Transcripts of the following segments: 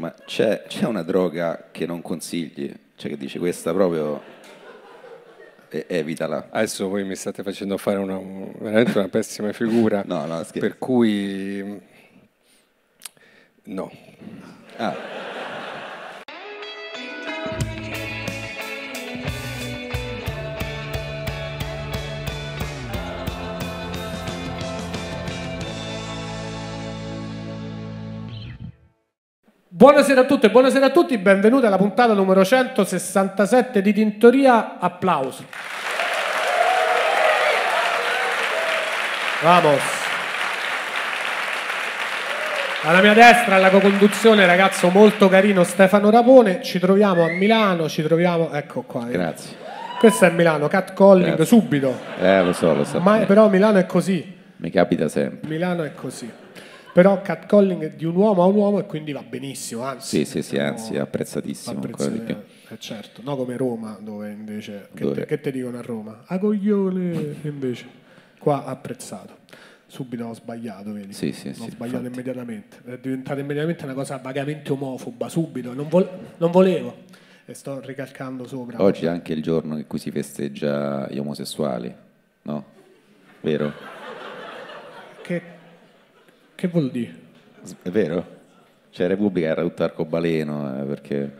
ma c'è, c'è una droga che non consigli? Cioè che dici questa proprio e- evitala. Adesso voi mi state facendo fare una, un- veramente una pessima figura. No, no, scherzo. Per cui... No. Ah, Buonasera a tutte e buonasera a tutti, benvenuti alla puntata numero 167 di Tintoria. Applauso. Vamos. Alla mia destra, alla co-conduzione, ragazzo molto carino Stefano Rapone. Ci troviamo a Milano, ci troviamo. Ecco qua. grazie. Questo è Milano, catcalling Grazie. subito. Eh, lo so, lo so. Ma, però Milano è così. Mi capita sempre. Milano è così. Però catcalling di un uomo a un uomo e quindi va benissimo, Sì, anzi. sì, sì, siamo- anzi, apprezzatissimo più. Eh, certo, no come Roma, dove invece... Che, Dove? te, che te dicono a Roma? A coglione, invece. Qua apprezzato. Subito ho sbagliato, vedi? Sì, sì, Ho sì, sbagliato infatti. immediatamente. È diventata immediatamente una cosa vagamente omofoba, subito. Non, vol- non volevo. E sto ricalcando sopra. Oggi è anche il giorno in cui si festeggia gli omosessuali, no? Vero? Che, che vuol dire? È vero? Cioè Repubblica era tutto arcobaleno eh, perché,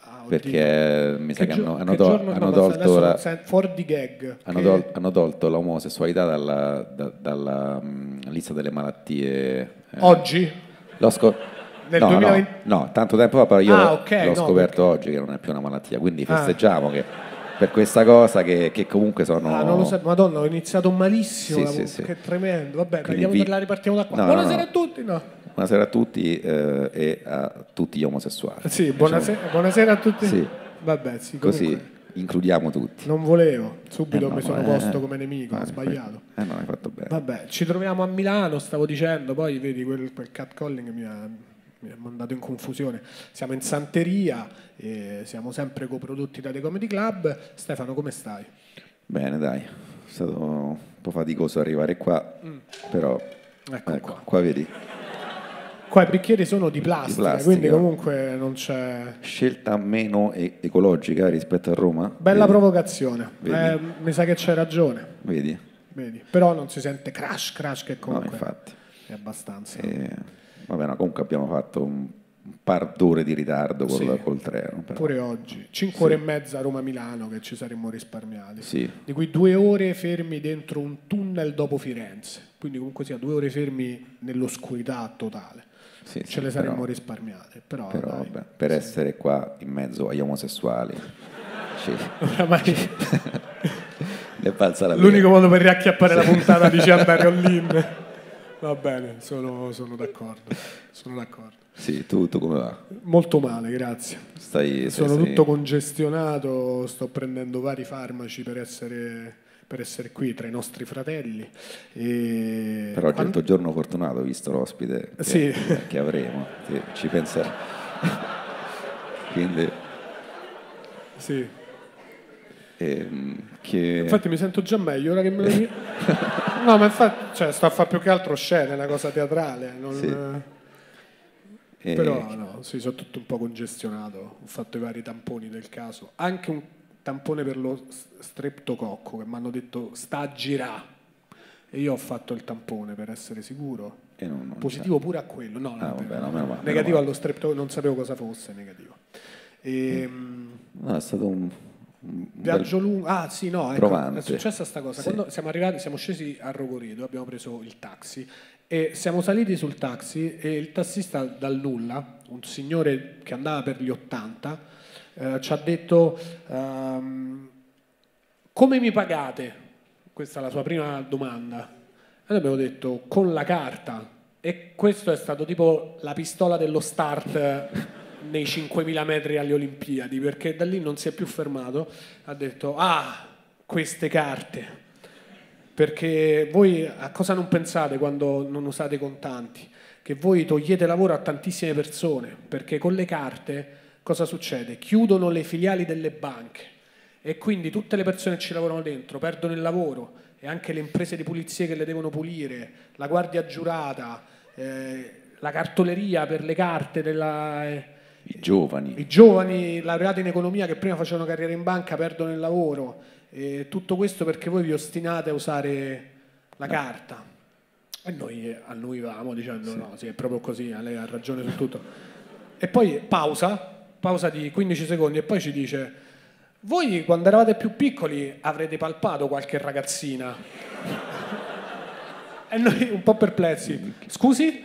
Ah, perché mi sa che, gio- hanno, hanno che tol- giorno- hanno tolto la- fuori di gag. hanno che- tol- hanno tolto l'omosessualità dalla, da- dalla, mm, lista delle malattie. eh. Oggi? L'ho scop- Nel no, 2020 no, no, tanto tempo fa, però io Ah, l'ho- ok, l'ho no, scoperto oggi che non è più una malattia, quindi Ah. festeggiamo che per questa cosa che, che comunque sono... Ah, non lo so, Madonna, ho iniziato malissimo. Sì, sì, sì. Che tremendo. Vabbè, vi- la ripartiamo da qua. No, no, buonasera no. a tutti. No. Buonasera a tutti eh, e a tutti gli omosessuali. Sì, buonasera, buonasera a tutti. Sì. Vabbè, sì, Così comunque, includiamo tutti. Non volevo, subito Eh, no, mi sono eh, posto eh. come nemico, ho Eh, sbagliato. Eh no, hai fatto bene. Vabbè, ci troviamo a Milano, stavo dicendo, poi vedi quel, quel catcalling mi ha, mi ha mandato in confusione. Siamo in Santeria, e siamo sempre coprodotti da The Comedy Club. Stefano, come stai? Bene, dai. È stato un po' faticoso arrivare qua, però Mm. Ecco ecco, qua. qua vedi, Qua i bicchieri sono di plastica, plastica. quindi comunque non c'è... scelta meno e- ecologica rispetto a Roma. Bella vedi? provocazione? Eh, mi sa che c'hai ragione, Vedi? vedi. però non si sente crash, crash che No, comunque infatti. è abbastanza. E, vabbè, no, comunque abbiamo fatto un, par d'ore di ritardo col, Sì. col treno. però. Pure oggi, 5 ore e mezza Roma-Milano che ci saremmo risparmiati, Sì. di cui due ore fermi dentro un tunnel dopo Firenze, quindi comunque sia due ore fermi nell'oscurità totale. Sì, Ce sì, le saremmo però- risparmiate, però, Però dai, vabbè, per essere qua in mezzo agli omosessuali ci, oramai l'unico modo per riacchiappare la puntata dice andare all-in. Va bene, sono, sono d'accordo, sono d'accordo. Sì, tu, tu come va? Molto male, grazie. Stai, Sono sei- tutto congestionato, sto prendendo vari farmaci per essere, per essere qui tra i nostri fratelli. E Però oggi è il tuo giorno fortunato, visto l'ospite che, Sì. che avremo. Sì, ci penserò. Quindi, sì. ehm, che... Infatti mi sento già meglio ora che me lo. No, ma infatti cioè, sto a fare più che altro scena, è una cosa teatrale. non- Sì. eh, Però no, sì, sono tutto un po' congestionato. Ho fatto i vari tamponi del caso. Anche un tampone per lo streptococco che mi hanno detto sta a girare. E io ho fatto il tampone per essere sicuro. e non- non Positivo pure a quello, no, Ah, vabbè, no, male, negativo allo streptococco, non sapevo cosa fosse negativo. Ehm, c'è. No, è stato un Viaggio lungo, ah sì, no, ecco, è successa sta cosa. Sì. Quando siamo arrivati, siamo scesi a Rogoredo, abbiamo preso il taxi e siamo saliti sul taxi e il tassista dal nulla, un signore che andava per gli 80, eh, ci ha detto ehm, come mi pagate? Questa è la sua prima domanda. E noi abbiamo detto con la carta e questo è stato tipo la pistola dello start nei 5.000 metri alle Olimpiadi perché da lì non si è più fermato. Ha detto ah queste carte. Perché voi a cosa non pensate quando non usate contanti? Che voi togliete lavoro a tantissime persone perché con le carte cosa succede? Chiudono le filiali delle banche e quindi tutte le persone che ci lavorano dentro perdono il lavoro e anche le imprese di pulizie che le devono pulire, la guardia giurata, eh, la cartoleria per le carte della, eh, I giovani. I giovani laureati in economia che prima facevano carriera in banca perdono il lavoro. E tutto questo perché voi vi ostinate a usare la carta. E noi annuivamo dicendo no, sì, è proprio così, lei ha ragione su tutto. E poi pausa, pausa di 15 secondi e poi ci dice, voi quando eravate più piccoli avrete palpato qualche ragazzina. E noi un po' perplessi. Scusi?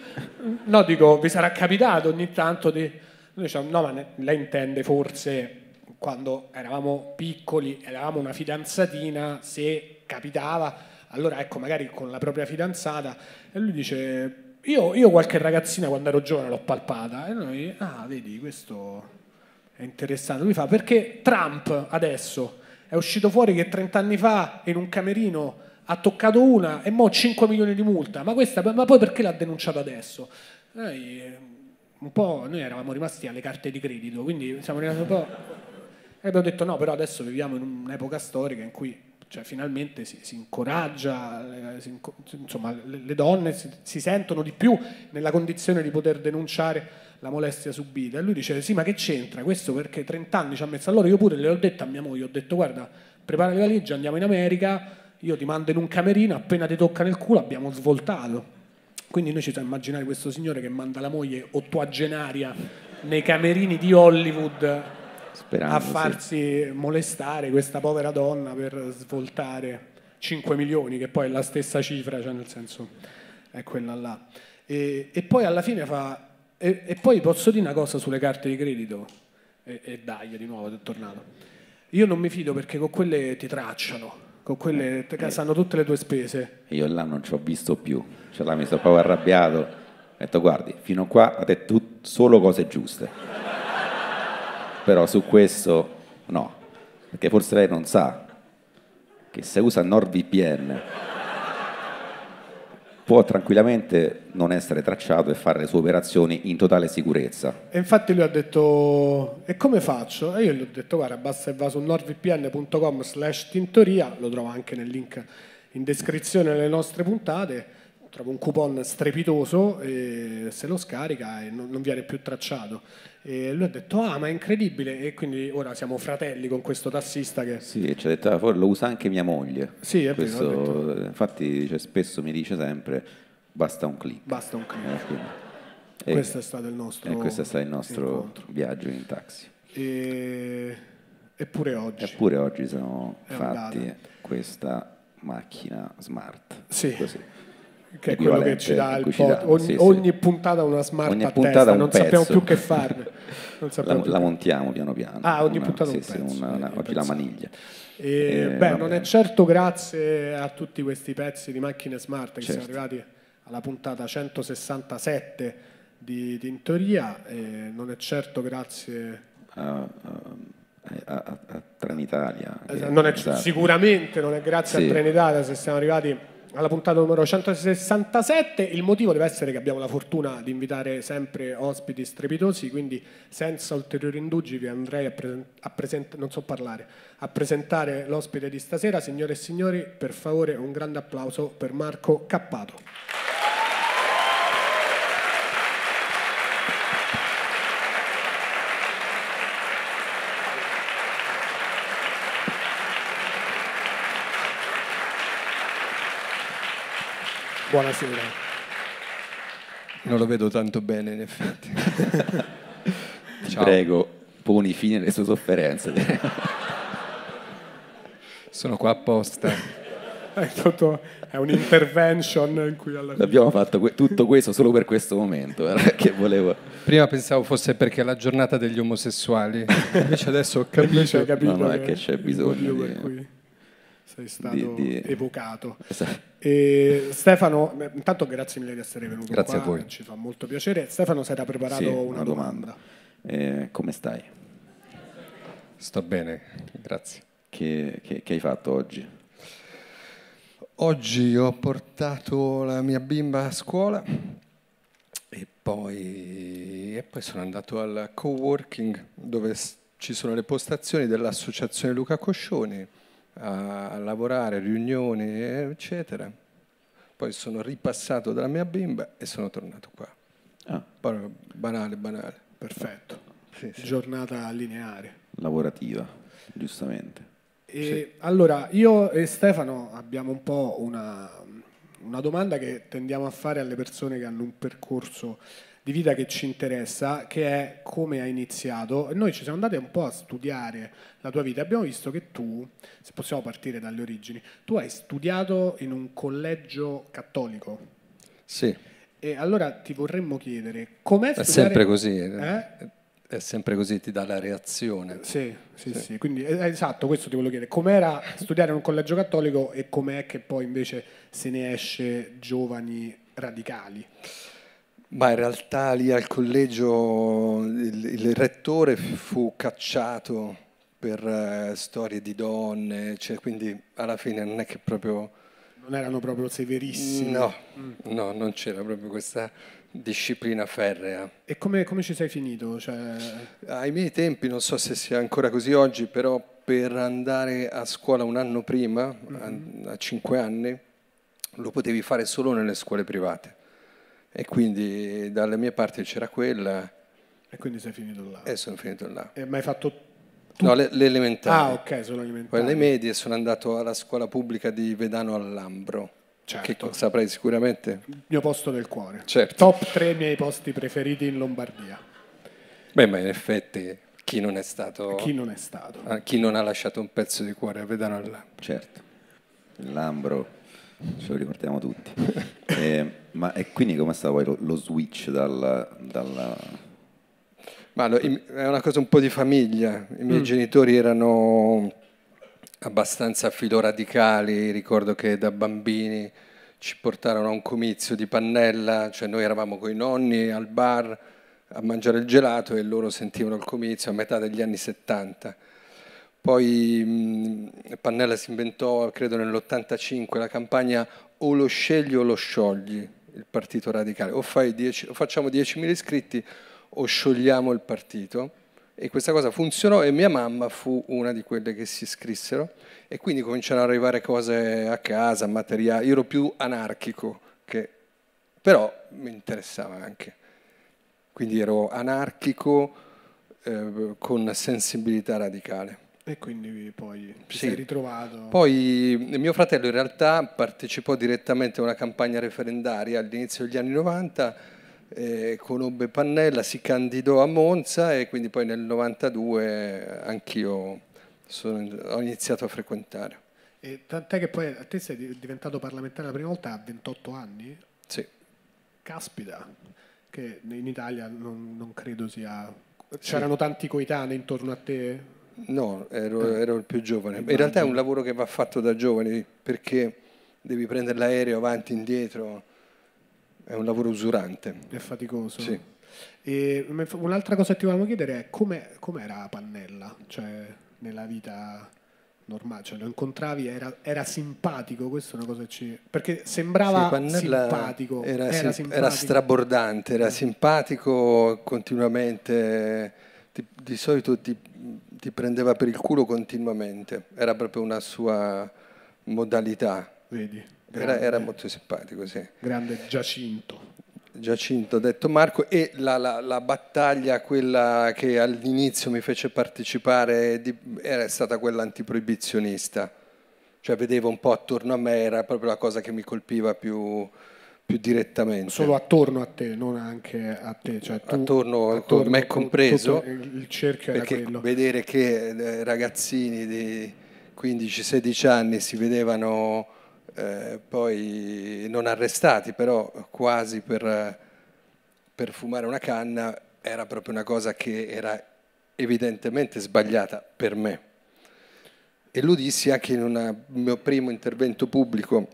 No, dico, vi sarà capitato ogni tanto di... Noi diciamo, no, ma lei intende forse quando eravamo piccoli, eravamo una fidanzatina, se capitava, allora ecco, magari con la propria fidanzata, e lui dice, io, io qualche ragazzina quando ero giovane l'ho palpata, e noi, ah, vedi, questo è interessante. Lui fa, perché Trump adesso è uscito fuori che 30 anni fa in un camerino ha toccato una e mo 5 milioni di multa, ma, questa, ma poi perché l'ha denunciato adesso? Noi, un po', noi eravamo rimasti alle carte di credito, quindi siamo rimasti un po'... E abbiamo detto no, però adesso viviamo in un'epoca storica in cui cioè, finalmente si, si incoraggia, eh, si insomma, le, le donne si, si sentono di più nella condizione di poter denunciare la molestia subita. E lui dice sì, ma che c'entra? Questo perché 30 anni ci ha messo. Allora io pure le ho detto a mia moglie, ho detto guarda, prepara le valigie, andiamo in America, io ti mando in un camerino, appena ti tocca nel culo abbiamo svoltato. Quindi noi ci siamo immaginare questo signore che manda la moglie ottuagenaria nei camerini di Hollywood Sperando, a sì. farsi molestare questa povera donna per svoltare 5 milioni, che poi è la stessa cifra, cioè nel senso è quella là. E, e poi alla fine fa... E, e poi posso dire una cosa sulle carte di credito? E, e dai, di nuovo, è tornato. Io non mi fido perché con quelle ti tracciano, con quelle te sanno tutte le tue spese. Io là non ci ho visto più, cioè là mi sono proprio arrabbiato. Ho detto guardi, fino a qua ha detto solo cose giuste. Però su questo no, perché forse lei non sa che se usa NordVPN può tranquillamente non essere tracciato e fare le sue operazioni in totale sicurezza. E infatti lui ha detto, e come faccio? E io gli ho detto, guarda, basta che va su nordvpn.com slash tintoria, lo trovo anche nel link in descrizione delle nostre puntate, trova un coupon strepitoso e se lo scarica e non viene più tracciato. E lui ha detto, ah, ma è incredibile, e quindi ora siamo fratelli con questo tassista che... Sì, ci ha detto, "Ah, lo usa anche mia moglie. Sì, è vero, Questo, ha infatti dice, spesso mi dice sempre, basta un clic. Basta un clic. Eh, e- Questo è stato il nostro E questo è stato il nostro incontro. viaggio in taxi. E... Eppure oggi. Eppure oggi siamo È fatti andata. questa macchina smart. Sì. Così. Che è quello che ci dà il cui ci pod- dà, ogni, sì, sì. ogni puntata una smart Ogni a testa, non sappiamo pezzo. più che farne. La, sappiamo la montiamo piano piano. Ah, ogni Una- puntata sì, un sì, pezzo, una- una- eh, oggi la maniglia. E, Eh, beh, non è certo grazie a tutti questi pezzi di macchine smart che Certo. siamo arrivati alla puntata 167 di Tintoria, e non è certo grazie A, a, a- a Trenitalia. Eh, non è- esatto. Sicuramente non è grazie Sì. a Trenitalia se siamo arrivati alla puntata numero 167. Il motivo deve essere che abbiamo la fortuna di invitare sempre ospiti strepitosi, quindi senza ulteriori indugi vi andrei a, presen- a so parlare, a presentare l'ospite di stasera. Signore e signori, per favore un grande applauso per Marco Cappato. Buonasera. Non lo vedo tanto bene, in effetti. Ti Ciao. prego, poni fine alle sue sofferenze. Sono qua apposta. È, tutto- è un intervention in cui alla fine... Abbiamo fatto que- tutto questo solo per questo momento, che volevo... Prima pensavo fosse perché è la giornata degli omosessuali, invece adesso ho capito. Invece hai capito No, no, è che c'è bisogno di- sei stato di- di- evocato. Esatto. E Stefano, intanto grazie mille di essere venuto Grazie qua, a voi. ci fa molto piacere. Stefano si era preparato Sì, una, domanda. Eh, come stai? Sto bene, grazie. Che, che- che hai fatto oggi? Oggi ho portato la mia bimba a scuola e poi, e poi sono andato al coworking dove ci sono le postazioni dell'associazione Luca Coscioni a, a lavorare, riunioni, eccetera. Poi sono ripassato dalla mia bimba e sono tornato qua. Ah, banale, banale. Perfetto. Sì, sì. giornata lineare. Lavorativa, giustamente. E Allora, io e Stefano abbiamo un po' una, una domanda che tendiamo a fare alle persone che hanno un percorso di vita che ci interessa, che è come hai iniziato. E noi ci siamo andati un po' a studiare la tua vita. Abbiamo visto che tu, se possiamo partire dalle origini, tu hai studiato in un collegio cattolico. Sì, E allora ti vorremmo chiedere com'è è studiare... sempre così. Eh? È sempre così, ti dà la reazione. Sì, sì, sì. Quindi eh, esatto, questo ti volevo chiedere. Com'era studiare in un collegio cattolico e com'è che poi invece se ne esce giovani radicali? Ma in realtà lì al collegio il, il rettore fu cacciato per eh, storie di donne, cioè, quindi alla fine non è che proprio... Non erano proprio severissimi. No, no, non c'era proprio questa disciplina ferrea. E come, come ci sei finito? Cioè, Ai miei tempi, non so se sia ancora così oggi, però per andare a scuola un anno prima, a, a cinque anni, lo potevi fare solo nelle scuole private. E quindi dalle mie parti c'era quella e quindi sei finito là. e sono finito là. E mi hai fatto... No, le, le elementari. Ah, ok, sono Poi alimentari. alle medie sono andato alla scuola pubblica di Vedano al Lambro, Certo. che saprai sicuramente. Il mio posto del cuore. Certo. Top 3 miei posti preferiti in Lombardia. Beh, ma in effetti chi non è stato... Chi non è stato? ah, chi non ha lasciato un pezzo di cuore a Vedano al Lambro. Certo, il Lambro, ce lo ricordiamo tutti. Eh, ma e quindi come è stato poi lo, lo switch dal, dalla... Ma i- è una cosa un po' di famiglia. I miei genitori erano abbastanza filoradicali. Ricordo che da bambini ci portarono a un comizio di Pannella, cioè noi eravamo con i nonni al bar a mangiare il gelato e loro sentivano il comizio a metà degli anni 70. Poi mh, Pannella si inventò, credo nell'85, la campagna o lo scegli o lo sciogli, il partito radicale. O, 10 o facciamo 10.000 iscritti o sciogliamo il partito. E questa cosa funzionò e mia mamma fu una di quelle che si iscrissero e quindi cominciarono ad arrivare cose a casa, materiali. Io ero più anarchico, che, però mi interessava anche. Quindi ero anarchico eh, con sensibilità radicale. E quindi poi ti Sì. sei ritrovato... Poi mio fratello in realtà partecipò direttamente a una campagna referendaria all'inizio degli anni 90, eh, conobbe Pannella, si candidò a Monza e quindi poi nel 92 anch'io sono- ho iniziato a frequentare. E tant'è che poi a te sei di- diventato parlamentare la prima volta a 28 anni? Sì. Caspita, che in Italia non, non credo sia... C'erano tanti coetanei intorno a te? No, ero, ero il più giovane. In realtà è un lavoro che va fatto da giovani perché devi prendere l'aereo avanti e indietro, è un lavoro usurante. È faticoso? Sì. E un'altra cosa che ti volevamo chiedere è come com'era Pannella? Cioè, nella vita normale, cioè lo incontravi, era, era simpatico, questa è una cosa che ci... Perché sembrava Sì, simpatico. Era, era sim- simpatico. era strabordante, era simpatico continuamente, ti- di solito ti, ti prendeva per il culo continuamente, era proprio una sua modalità, Vedi? era, era molto simpatico, sì. grande Giacinto. Giacinto, detto Marco, e la, la- la battaglia, quella che all'inizio mi fece partecipare, di- era stata quella antiproibizionista, cioè vedevo un po' attorno a me, era proprio la cosa che mi colpiva più, più direttamente. Solo attorno a te, non anche a te. Cioè tu, Attorno, con me con compreso, tutto il, cerchio perché quello. vedere che eh, ragazzini di 15-16 anni si vedevano eh, poi non arrestati, però quasi per, per fumare una canna, era proprio una cosa che era evidentemente sbagliata per me. E lo dissi anche in un mio primo intervento pubblico,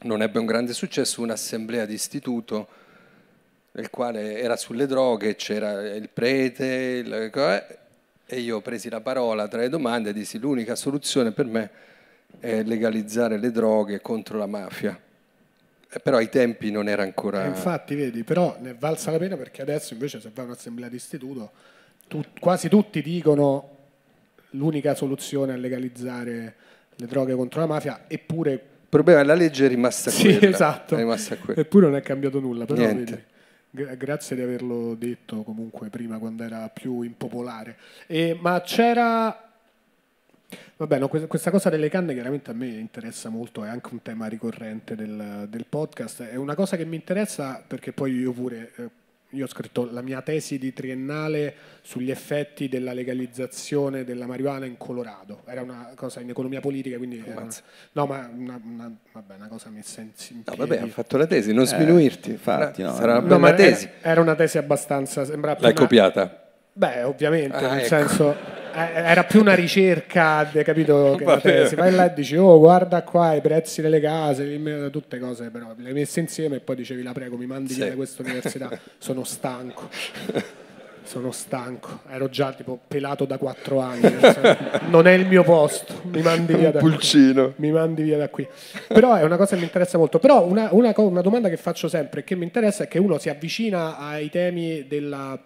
non ebbe un grande successo, un'assemblea di istituto nel quale era sulle droghe, c'era il prete, il- eh, e io presi la parola tra le domande e dissi l'unica soluzione per me è legalizzare le droghe contro la mafia. Eh, Però ai tempi non era ancora... E infatti, vedi, però ne valsa la pena perché adesso invece se vai un'assemblea di istituto, tu- quasi tutti dicono l'unica soluzione è legalizzare le droghe contro la mafia, eppure Il problema è la legge è rimasta Sì, quella. esatto. È rimasta quella. Eppure non è cambiato nulla. Però Niente. vedi, grazie di averlo detto comunque prima quando era più impopolare. E, ma c'era Vabbè, no, questa cosa delle canne chiaramente a me interessa molto, è anche un tema ricorrente del, del podcast, è una cosa che mi interessa perché poi io pure eh, io ho scritto la mia tesi di triennale sugli effetti della legalizzazione della marijuana in Colorado. Era una cosa in economia politica, quindi una, no, ma una, una, vabbè, una, cosa messa in, in No, vabbè, hanno fatto la tesi, non eh, sminuirti. Infatti, no, sarà una bella tesi. Era, era, una tesi abbastanza. L'hai copiata? Beh, ovviamente, ah, nel ecco. senso eh, era più una ricerca, capito? Che una tesi. Vai là e dici, oh, guarda qua i prezzi delle case, tutte cose, però le hai messe insieme e poi dicevi, la prego, mi mandi sì. via da questa università, sono stanco. Sono stanco, ero già tipo pelato da quattro anni, non è il mio posto, mi mandi via da Pulcino. qui. Mi mandi via da qui. Però è una cosa che mi interessa molto. Però una, una, una domanda che faccio sempre che mi interessa è che uno si avvicina ai temi della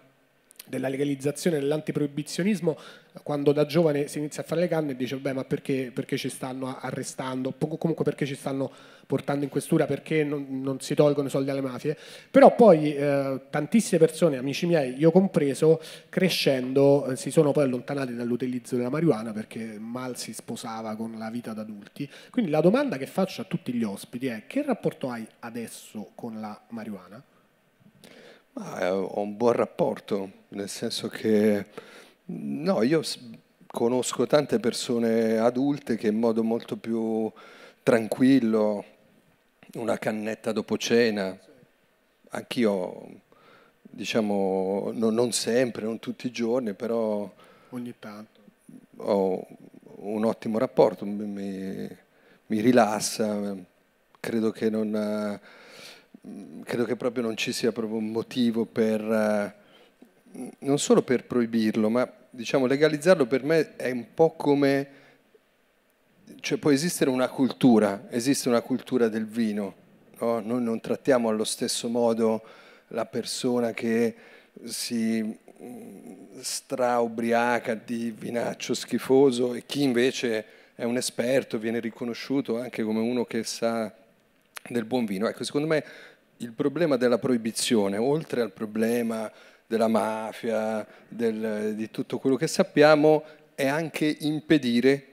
della legalizzazione dell'antiproibizionismo quando da giovane si inizia a fare le canne e dice beh ma perché, perché ci stanno arrestando? Comunque perché ci stanno portando in questura? Perché non, non si tolgono i soldi alle mafie? Però poi eh, tantissime persone amici miei io compreso crescendo eh, si sono poi allontanati dall'utilizzo della marijuana perché mal si sposava con la vita da adulti quindi la domanda che faccio a tutti gli ospiti è che rapporto hai adesso con la marijuana? Ah, ho un buon rapporto, nel senso che no, io conosco tante persone adulte che in modo molto più tranquillo, una cannetta dopo cena, anch'io, diciamo, no, non sempre, non tutti i giorni, però ogni tanto. ho un ottimo rapporto, mi, mi rilassa, credo che non credo che proprio non ci sia proprio un motivo per, eh, non solo per proibirlo, ma diciamo legalizzarlo per me è un po' come, cioè può esistere una cultura, esiste una cultura del vino, no? noi non trattiamo allo stesso modo la persona che si mm, straubriaca di vinaccio schifoso e chi invece è un esperto, viene riconosciuto anche come uno che sa del buon vino. Ecco, secondo me il problema della proibizione, oltre al problema della mafia, del, di tutto quello che sappiamo, è anche impedire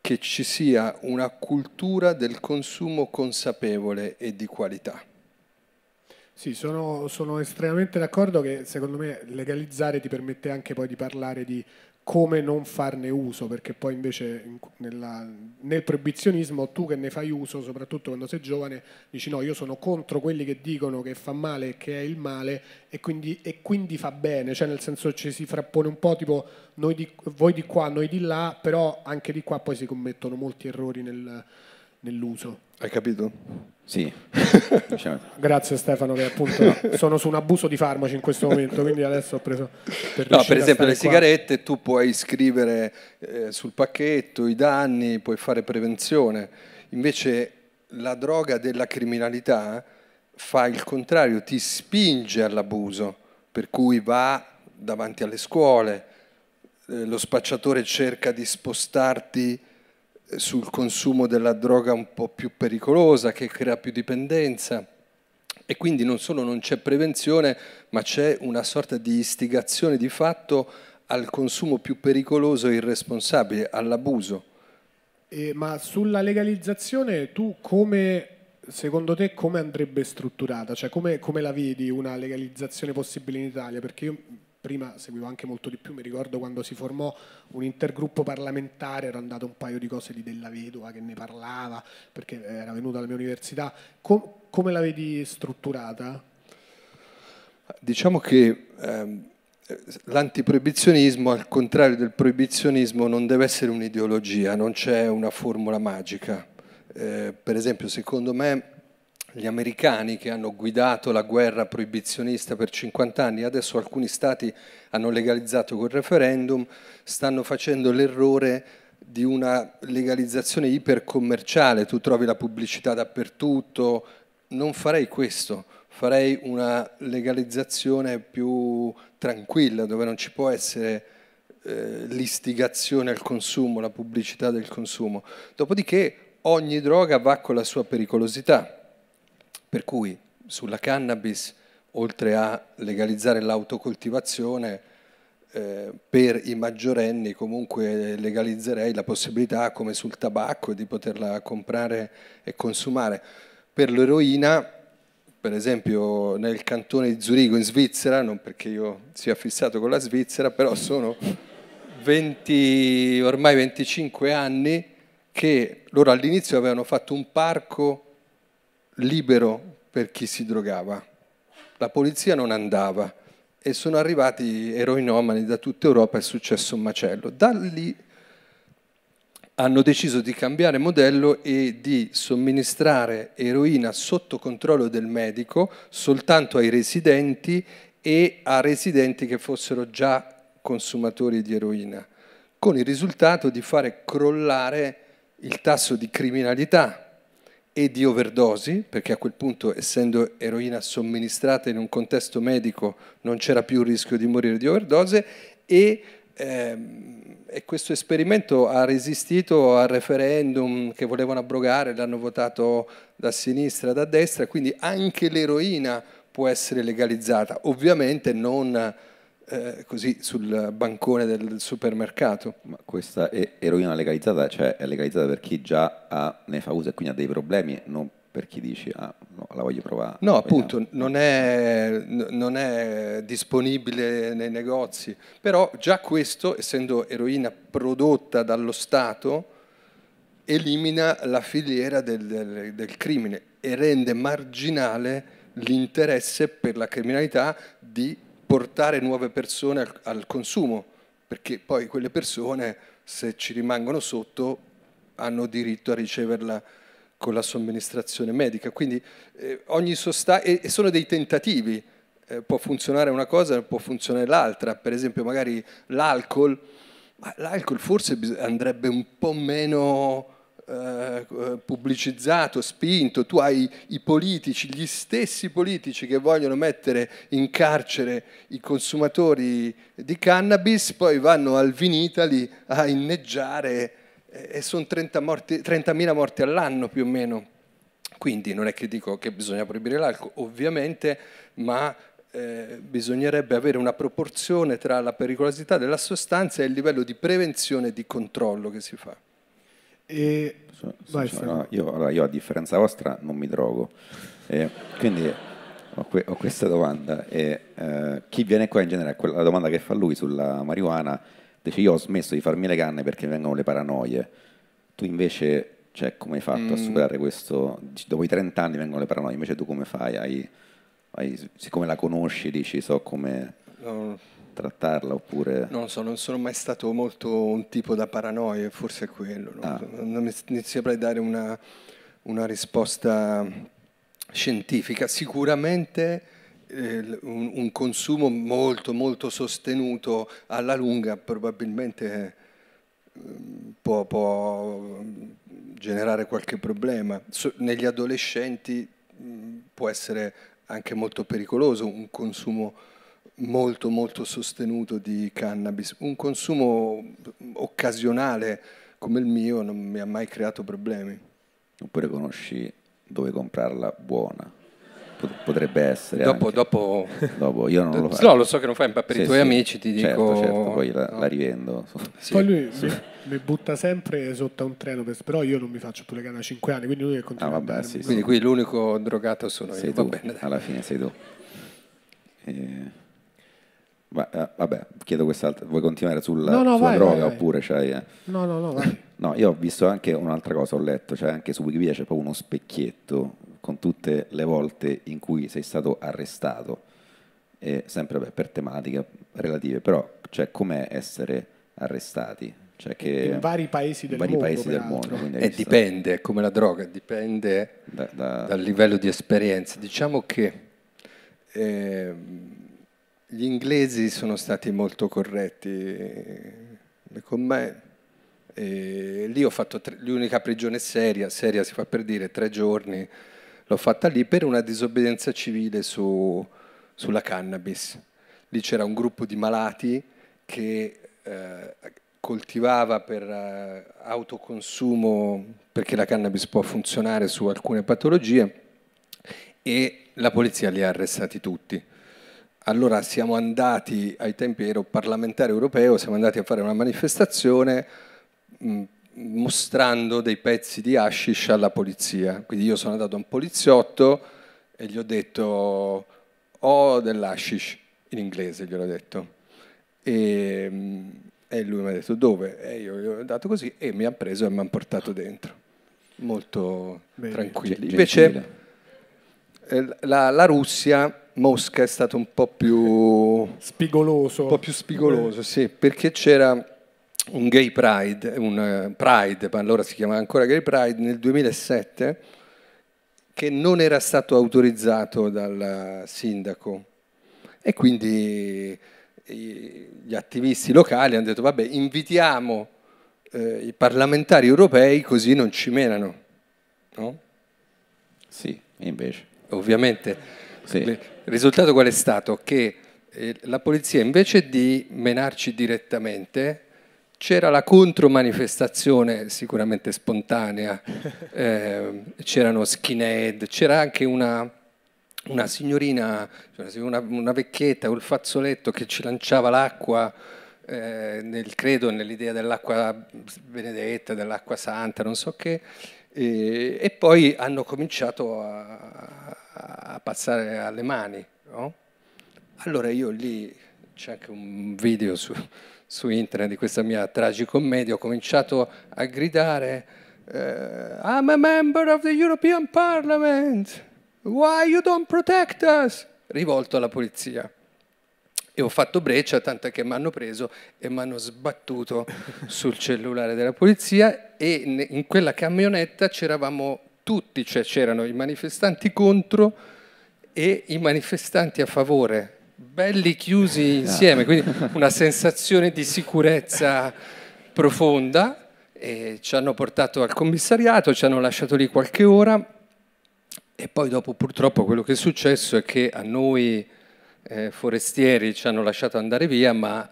che ci sia una cultura del consumo consapevole e di qualità. Sì, sono, sono, estremamente d'accordo che secondo me legalizzare ti permette anche poi di parlare di come non farne uso, perché poi invece nella, nel proibizionismo tu che ne fai uso, soprattutto quando sei giovane, dici no, io sono contro quelli che dicono che fa male e che è il male e quindi, e quindi fa bene, cioè nel senso ci si frappone un po' tipo di, voi di qua, noi di là, però anche di qua poi si commettono molti errori nel, nell'uso. Hai capito? Sì. diciamo. Grazie Stefano che appunto sono su un abuso di farmaci in questo momento, quindi adesso ho preso per No, per esempio le qua. sigarette tu puoi scrivere eh, sul pacchetto i danni, puoi fare prevenzione. Invece la droga della criminalità fa il contrario, ti spinge all'abuso, per cui va davanti alle scuole, eh, lo spacciatore cerca di spostarti sul consumo della droga un po' più pericolosa che crea più dipendenza e quindi non solo non c'è prevenzione ma c'è una sorta di istigazione di fatto al consumo più pericoloso e irresponsabile, all'abuso. Eh, ma sulla legalizzazione tu come, secondo te come andrebbe strutturata? Cioè come, come la vedi una legalizzazione possibile in Italia? Perché io prima seguivo anche molto di più, mi ricordo quando si formò un intergruppo parlamentare, ero andato un paio di cose di Della Vedova che ne parlava, perché era venuta alla mia università. Com- come la vedi strutturata? Diciamo che ehm, l'antiproibizionismo, al contrario del proibizionismo, non deve essere un'ideologia, non c'è una formula magica. Eh, per esempio, secondo me gli americani che hanno guidato la guerra proibizionista per 50 anni, adesso alcuni stati hanno legalizzato col referendum, stanno facendo l'errore di una legalizzazione ipercommerciale, tu trovi la pubblicità dappertutto, non farei questo, farei una legalizzazione più tranquilla, dove non ci può essere eh, l'istigazione al consumo, la pubblicità del consumo. Dopodiché ogni droga va con la sua pericolosità per cui sulla cannabis oltre a legalizzare l'autocoltivazione, eh, per i maggiorenni comunque legalizzerei la possibilità, come sul tabacco, di poterla comprare e consumare. Per l'eroina, per esempio nel cantone di Zurigo in Svizzera, non perché io sia fissato con la Svizzera, però sono 20, ormai 25 anni che loro all'inizio avevano fatto un parco libero per chi si drogava. La polizia non andava e sono arrivati eroinomani da tutta Europa, è successo un macello. Da lì hanno deciso di cambiare modello e di somministrare eroina sotto controllo del medico soltanto ai residenti e a residenti che fossero già consumatori di eroina, con il risultato di fare crollare il tasso di criminalità e di overdosi, perché a quel punto, essendo eroina somministrata in un contesto medico, non c'era più il rischio di morire di overdose e, ehm, e questo esperimento ha resistito al referendum che volevano abrogare, l'hanno votato da sinistra da destra, quindi anche l'eroina può essere legalizzata, ovviamente non eh, così sul bancone del supermercato. Ma questa eroina legalizzata, cioè è legalizzata per chi già ha, ne fa uso e quindi ha dei problemi, non per chi dici ah, no, la voglio provare. No, appunto, non è, non è, disponibile nei negozi, però già questo, essendo eroina prodotta dallo Stato, elimina la filiera del, del, del crimine e rende marginale l'interesse per la criminalità di portare nuove persone al, al consumo, perché poi quelle persone, se ci rimangono sotto, hanno diritto a riceverla con la somministrazione medica. Quindi eh, ogni sostanza, e, e, sono dei tentativi, eh, può funzionare una cosa, può funzionare l'altra, per esempio magari l'alcol, ma l'alcol forse andrebbe un po' meno pubblicizzato, spinto, tu hai i politici, gli stessi politici che vogliono mettere in carcere i consumatori di cannabis, poi vanno al Vinitali a inneggiare eh, e sono 30.000 morti, 30 morti all'anno più o meno. Quindi non è che dico che bisogna proibire l'alcol, ovviamente, ma eh, bisognerebbe avere una proporzione tra la pericolosità della sostanza e il livello di prevenzione e di controllo che si fa. E... So, so, so, no, io, allora, io, a differenza vostra non mi drogo, e quindi ho, que- ho, questa domanda. E, eh, chi viene qua in genere, la domanda che fa lui sulla marijuana, dice io ho smesso di farmi le canne perché vengono le paranoie. Tu invece, cioè, come hai fatto mm. a superare questo? Dopo i 30 anni vengono le paranoie, invece tu come fai? Hai, hai, siccome la conosci, dici so come... No trattarla oppure... Non so, non sono mai stato molto un tipo da paranoia, forse è quello. No? Ah. Non mi, saprei dare una, una, risposta scientifica. Sicuramente eh, un, un, consumo molto, molto sostenuto alla lunga probabilmente eh, può, può, generare qualche problema. So, negli adolescenti mh, può essere anche molto pericoloso un consumo molto molto sostenuto di cannabis. Un consumo occasionale come il mio non mi ha mai creato problemi. Oppure conosci dove comprarla buona? Potrebbe essere. Dopo, dopo, dopo io non lo faccio. No, lo so che non fai, ma per sì, i tuoi sì, amici ti certo, dico. Certo, poi la, no. la rivendo. Sì, poi lui mi, mi, butta sempre sotto a un treno, però io non mi faccio più le canne da 5 anni, quindi lui è continua ah, vabbè, Quindi qui l'unico drogato sono sei io. Tu, alla fine sei tu. E... Ma, eh, vabbè, chiedo quest'altra. Vuoi continuare sulla, no, no, sulla vai, droga vai, oppure c'hai. Eh? No, no, no, vai. No, io ho visto anche un'altra cosa, ho letto, cioè anche su Wikipedia c'è proprio uno specchietto con tutte le volte in cui sei stato arrestato, e sempre beh, per tematiche relative, però cioè com'è essere arrestati? Cioè che in vari paesi del vari mondo. Paesi del mondo e eh, dipende, come la droga, dipende da, da... dal livello di esperienza. Diciamo che eh, gli inglesi sono stati molto corretti eh, con me. E lì ho fatto tre, l'unica prigione seria, seria si fa per dire, tre giorni, l'ho fatta lì per una disobbedienza civile su, sulla cannabis. Lì c'era un gruppo di malati che eh, coltivava per eh, autoconsumo, perché la cannabis può funzionare su alcune patologie, e la polizia li ha arrestati tutti. Allora siamo andati, ai tempi ero parlamentare europeo, siamo andati a fare una manifestazione mh, mostrando dei pezzi di hashish alla polizia. Quindi io sono andato a un poliziotto e gli ho detto ho dell'hashish, in inglese gliel'ho detto. E, e lui mi ha detto dove? E io gli ho dato così e mi ha preso e mi ha portato dentro. Molto Bene. tranquillo. Invece eh, la, la Russia Mosca è stato un po' più spigoloso. Un po' più spigoloso, sì, perché c'era un gay pride, un uh, pride, ma allora si chiamava ancora gay pride, nel 2007, che non era stato autorizzato dal sindaco. E quindi gli attivisti locali hanno detto, vabbè, invitiamo eh, i parlamentari europei così non ci menano. No? Sì, invece. Ovviamente sì. Il risultato qual è stato? Che eh, la polizia invece di menarci direttamente c'era la contromanifestazione sicuramente spontanea, eh, c'erano skinhead, c'era anche una, una signorina, cioè una, una, vecchietta col fazzoletto che ci lanciava l'acqua, eh, nel, credo nell'idea dell'acqua benedetta, dell'acqua santa, non so che, e, e poi hanno cominciato a, a passare alle mani. No? Allora io lì, c'è anche un video su, su internet di questa mia tragicommedia, ho cominciato a gridare uh, I'm a member of the European Parliament, why you don't protect us? rivolto alla polizia. E ho fatto breccia, tanto che mi hanno preso e mi hanno sbattuto sul cellulare della polizia e in quella camionetta c'eravamo tutti, cioè c'erano i manifestanti contro e i manifestanti a favore, belli chiusi insieme, quindi una sensazione di sicurezza profonda. E ci hanno portato al commissariato, ci hanno lasciato lì qualche ora e poi dopo purtroppo quello che è successo è che a noi eh, forestieri ci hanno lasciato andare via, ma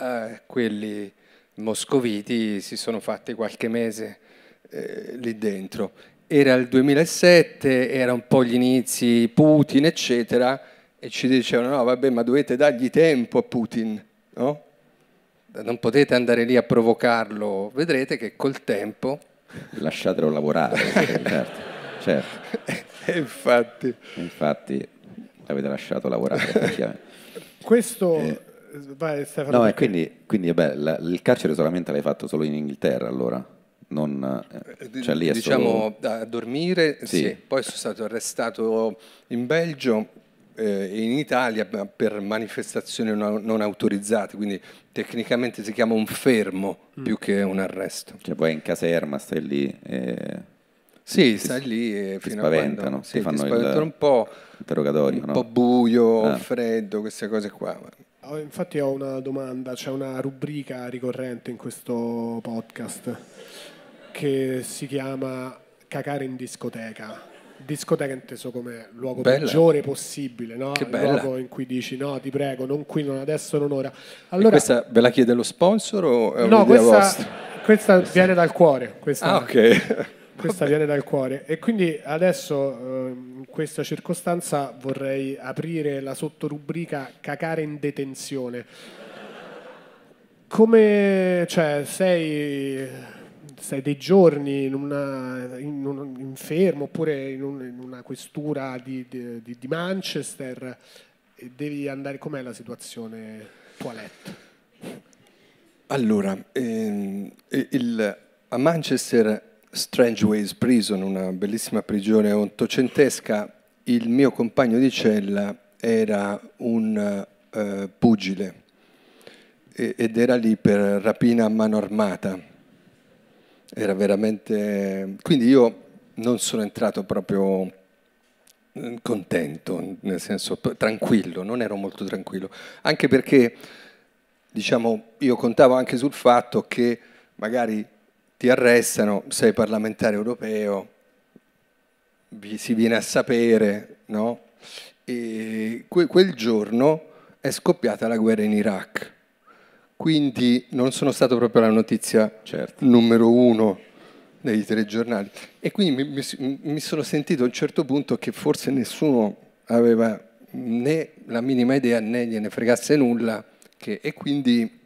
eh, quelli moscoviti si sono fatti qualche mese eh, lì dentro era il 2007, era un po' gli inizi, Putin, eccetera, e ci dicevano, no, vabbè, ma dovete dargli tempo a Putin, no? Non potete andare lì a provocarlo, vedrete che col tempo... Lasciatelo lavorare, certo. certo. E infatti... Infatti l'avete lasciato lavorare, Questo... Eh, Vai, Stefano. No, e quindi, quindi vabbè, la, il carcere solamente l'hai fatto solo in Inghilterra allora? Non, eh, cioè lì è diciamo solo... a dormire, sì. sì. Poi sono stato arrestato in Belgio eh, e in Italia per manifestazioni non, non, autorizzate, quindi tecnicamente si chiama un fermo mm. più che un arresto. Cioè poi in caserma stai lì e... Sì, stai lì e fino spaventano, a quando... Sì, ti fanno il un po', interrogatorio, un no? po' buio, ah. freddo, queste cose qua. Oh, infatti ho una domanda, c'è una rubrica ricorrente in questo podcast che si chiama Cacare in discoteca. Discoteca inteso come luogo bella. peggiore possibile, no? Che luogo in cui dici no, ti prego, non qui, non adesso, non ora. Allora, questa ve la chiede lo sponsor o è no, questa, vostra? questa viene dal cuore. Questa, ah, ok. Questa viene dal cuore e quindi adesso in questa circostanza vorrei aprire la sottorubrica cacare in detenzione. Come cioè, sei sei dei giorni in, una, in un infermo oppure in, un, in una questura di, di, di, Manchester e devi andare, com'è la situazione toilette? Allora, ehm, il, a Manchester Strangeways Prison, una bellissima prigione ottocentesca, il mio compagno di cella era un uh, pugile ed era lì per rapina a mano armata era veramente... Quindi io non sono entrato proprio mm, contento, nel senso tranquillo, non ero molto tranquillo, anche perché diciamo, io contavo anche sul fatto che magari ti arrestano, sei parlamentare europeo, si viene a sapere, no? E quel giorno è scoppiata la guerra in Iraq quindi non sono stato proprio la notizia certo. numero uno dei telegiornali. E quindi mi, mi, mi, sono sentito a un certo punto che forse nessuno aveva né la minima idea né gliene fregasse nulla che, e quindi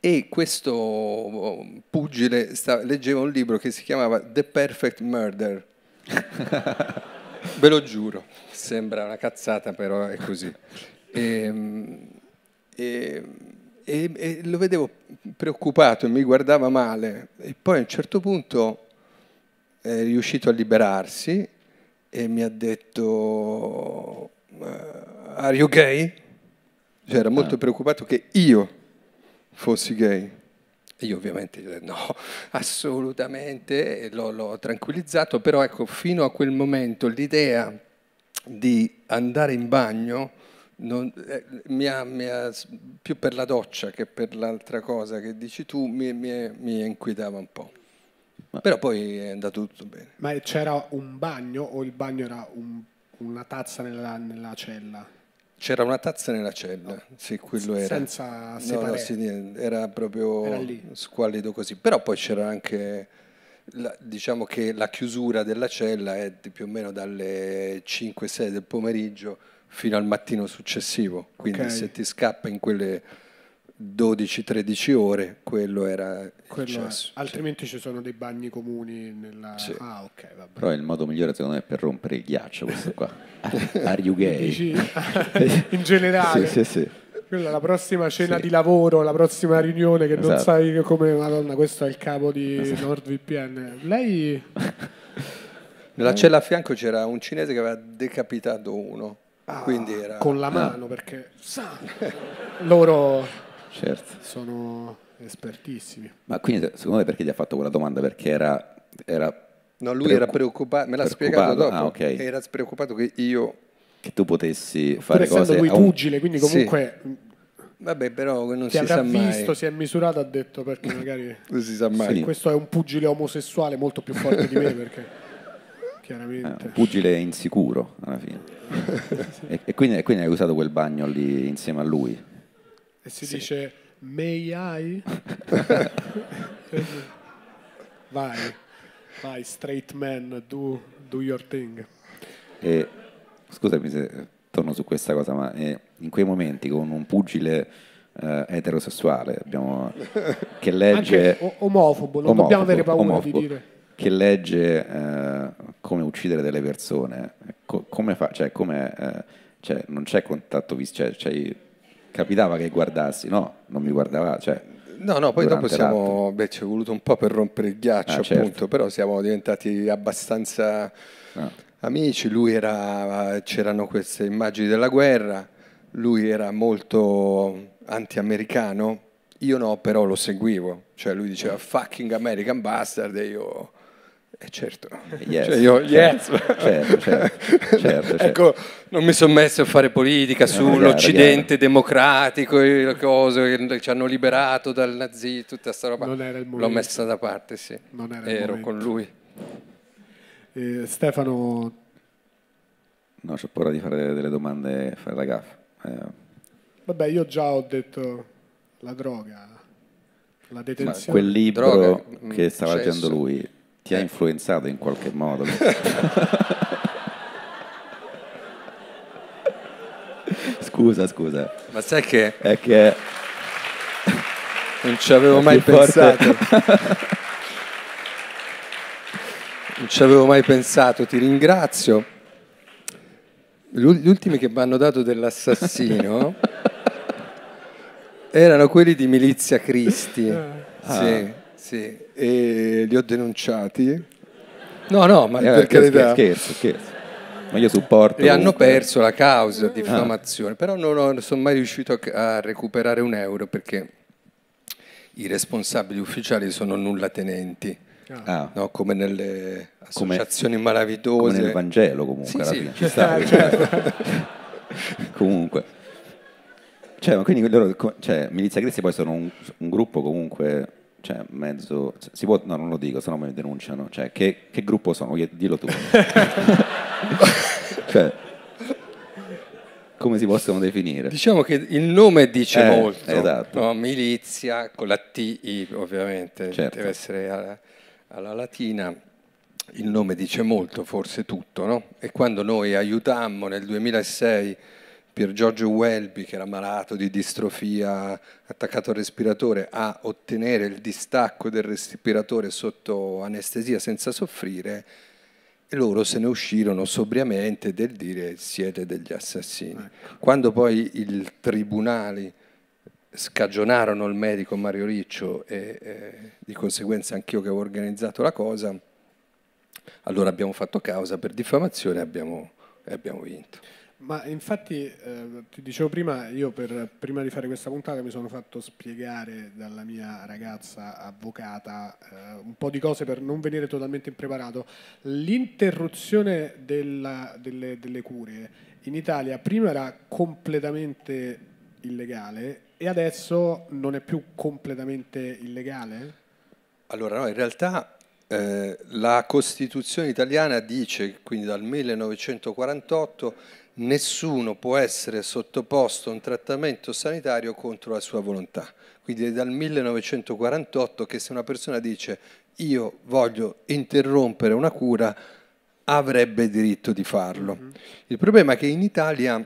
e questo pugile sta, leggeva un libro che si chiamava The Perfect Murder ve lo giuro sembra una cazzata però è così e, e, e, e lo vedevo preoccupato e mi guardava male e poi a un certo punto è riuscito a liberarsi e mi ha detto are you gay? Cioè era molto ah. preoccupato che io fossi gay. E io ovviamente gli ho detto no, assolutamente, e l'ho, l'ho tranquillizzato, però ecco, fino a quel momento l'idea di andare in bagno non, eh, mi, ha, mi ha, più per la doccia che per l'altra cosa che dici tu mi, mi, mi inquietava un po'. Però poi è andato tutto bene. Ma c'era un bagno o il bagno era un, una tazza nella, nella, cella? C'era una tazza nella cella, no. sì, quello era. Senza separare. No, no, sì, era proprio era squallido così. Però poi c'era anche, la, diciamo che la chiusura della cella è più o meno dalle 5-6 del pomeriggio fino al mattino successivo. Quindi okay. se ti scappa in quelle 12-13 ore, quello era quello è. Altrimenti sì. ci sono dei bagni comuni nella... Sì. Ah, ok, vabbè. Però il modo migliore secondo me è per rompere il ghiaccio questo qua. Are you gay? in generale. sì, sì, sì. Quella la prossima cena sì. di lavoro, la prossima riunione che esatto. non sai come, madonna, questo è il capo di esatto. NordVPN. Lei... Nella cella a fianco c'era un cinese che aveva decapitato uno. Ah, era... Con la mano, ah. perché sa, loro certo. sono espertissimi. Ma quindi secondo me perché gli ha fatto quella domanda? Perché era... era no, lui preoccup- era preoccupato, me l'ha spiegato dopo, ah, okay. era preoccupato che io... Che tu potessi fare Pur cose... lui pugile, quindi comunque... Sì. Vabbè, però non si sa mai. visto, si è misurato, ha detto perché magari... non si sa mai. Sì. Questo è un pugile omosessuale molto più forte di me perché... Chiaramente. Eh, un pugile insicuro alla fine. e, e, quindi, e, quindi, hai usato quel bagno lì insieme a lui. E si sì. dice may I? vai, vai, straight man, do, do your thing. E, scusami se torno su questa cosa, ma eh, in quei momenti con un pugile eh, eterosessuale abbiamo, che legge... Anche omofobo, non omofobo, dobbiamo avere paura omofobo, di dire che legge eh, come uccidere delle persone, co- come fa, cioè, come, eh, cioè, non c'è contatto visto, cioè, capitava che guardassi, no, non mi guardava, cioè, No, no, poi dopo siamo, beh, ci è voluto un po' per rompere il ghiaccio, ah, appunto, certo. però siamo diventati abbastanza no. amici, lui era, c'erano queste immagini della guerra, lui era molto anti-americano, io no, però lo seguivo, cioè lui diceva fucking American bastard e io eh certo, yes. Cioè io, yes. certo, certo, certo, certo, Ecco, non mi sono messo a fare politica sull'Occidente chiaro. democratico, le cose che ci hanno liberato dal nazismo, tutta questa roba. Non era il L'ho messa da parte, sì. Non era Ero con lui. Eh, Stefano... No, c'ho paura di fare delle domande, fare la gaffa. Eh. Vabbè, io già ho detto la droga, la detenzione. Ma quel libro droga, che stava leggendo lui ti ha influenzato in qualche modo? scusa, scusa. Ma sai che... È che... Non ci avevo mai pensato. non ci avevo mai pensato, ti ringrazio. Gli ultimi che mi hanno dato dell'assassino erano quelli di Milizia Cristi. Ah. Sì. Sì, e li ho denunciati. No, no, ma eh, per carità. Scherzo, scherzo. Ma io supporto. E hanno perso la causa di ah. diffamazione, ah. però non, ho, non sono mai riuscito a, a, recuperare un euro perché i responsabili ufficiali sono nullatenenti. Ah. No, come nelle associazioni come, malavitose. Come nel Vangelo comunque. Sì, sì. Ci sta, certo. comunque. Cioè, quindi loro, cioè, Milizia Cristi poi sono un, un gruppo comunque cioè, mezzo... Si può, no, non lo dico, se no mi denunciano. Cioè, che, che gruppo sono? Dillo tu. cioè, come si possono definire? Diciamo che il nome dice eh, molto. Esatto. No? Milizia, con la T ovviamente, certo. deve essere alla, alla latina. il nome dice molto, forse tutto, no? E quando noi aiutammo nel 2006 Pier Giorgio Welby, che era malato di distrofia attaccato al respiratore, a ottenere il distacco del respiratore sotto anestesia senza soffrire, e loro se ne uscirono sobriamente del dire siete degli assassini. Ecco. Quando poi i tribunali scagionarono il medico Mario Riccio e eh, di conseguenza anch'io che avevo organizzato la cosa, allora abbiamo fatto causa per diffamazione e abbiamo, e abbiamo vinto. Ma infatti, eh, ti dicevo prima, io per, prima di fare questa puntata mi sono fatto spiegare dalla mia ragazza avvocata eh, un po' di cose per non venire totalmente impreparato. L'interruzione delle, delle cure in Italia prima era completamente illegale e adesso non è più completamente illegale? Allora, no, in realtà eh, la Costituzione italiana dice, quindi dal 1948, nessuno può essere sottoposto a un trattamento sanitario contro la sua volontà. Quindi è dal 1948 che se una persona dice io voglio interrompere una cura, avrebbe diritto di farlo. Mm-hmm. Il problema è che in Italia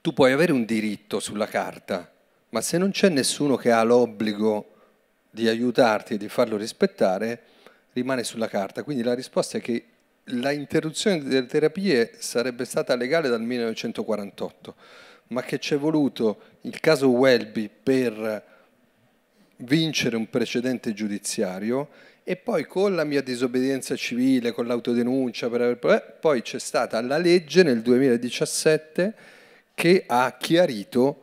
tu puoi avere un diritto sulla carta, ma se non c'è nessuno che ha l'obbligo di aiutarti e di farlo rispettare, rimane sulla carta. Quindi la risposta è che la interruzione delle terapie sarebbe stata legale dal 1948, ma che ci è voluto il caso Welby per vincere un precedente giudiziario e poi con la mia disobbedienza civile, con l'autodenuncia, poi c'è stata la legge nel 2017 che ha chiarito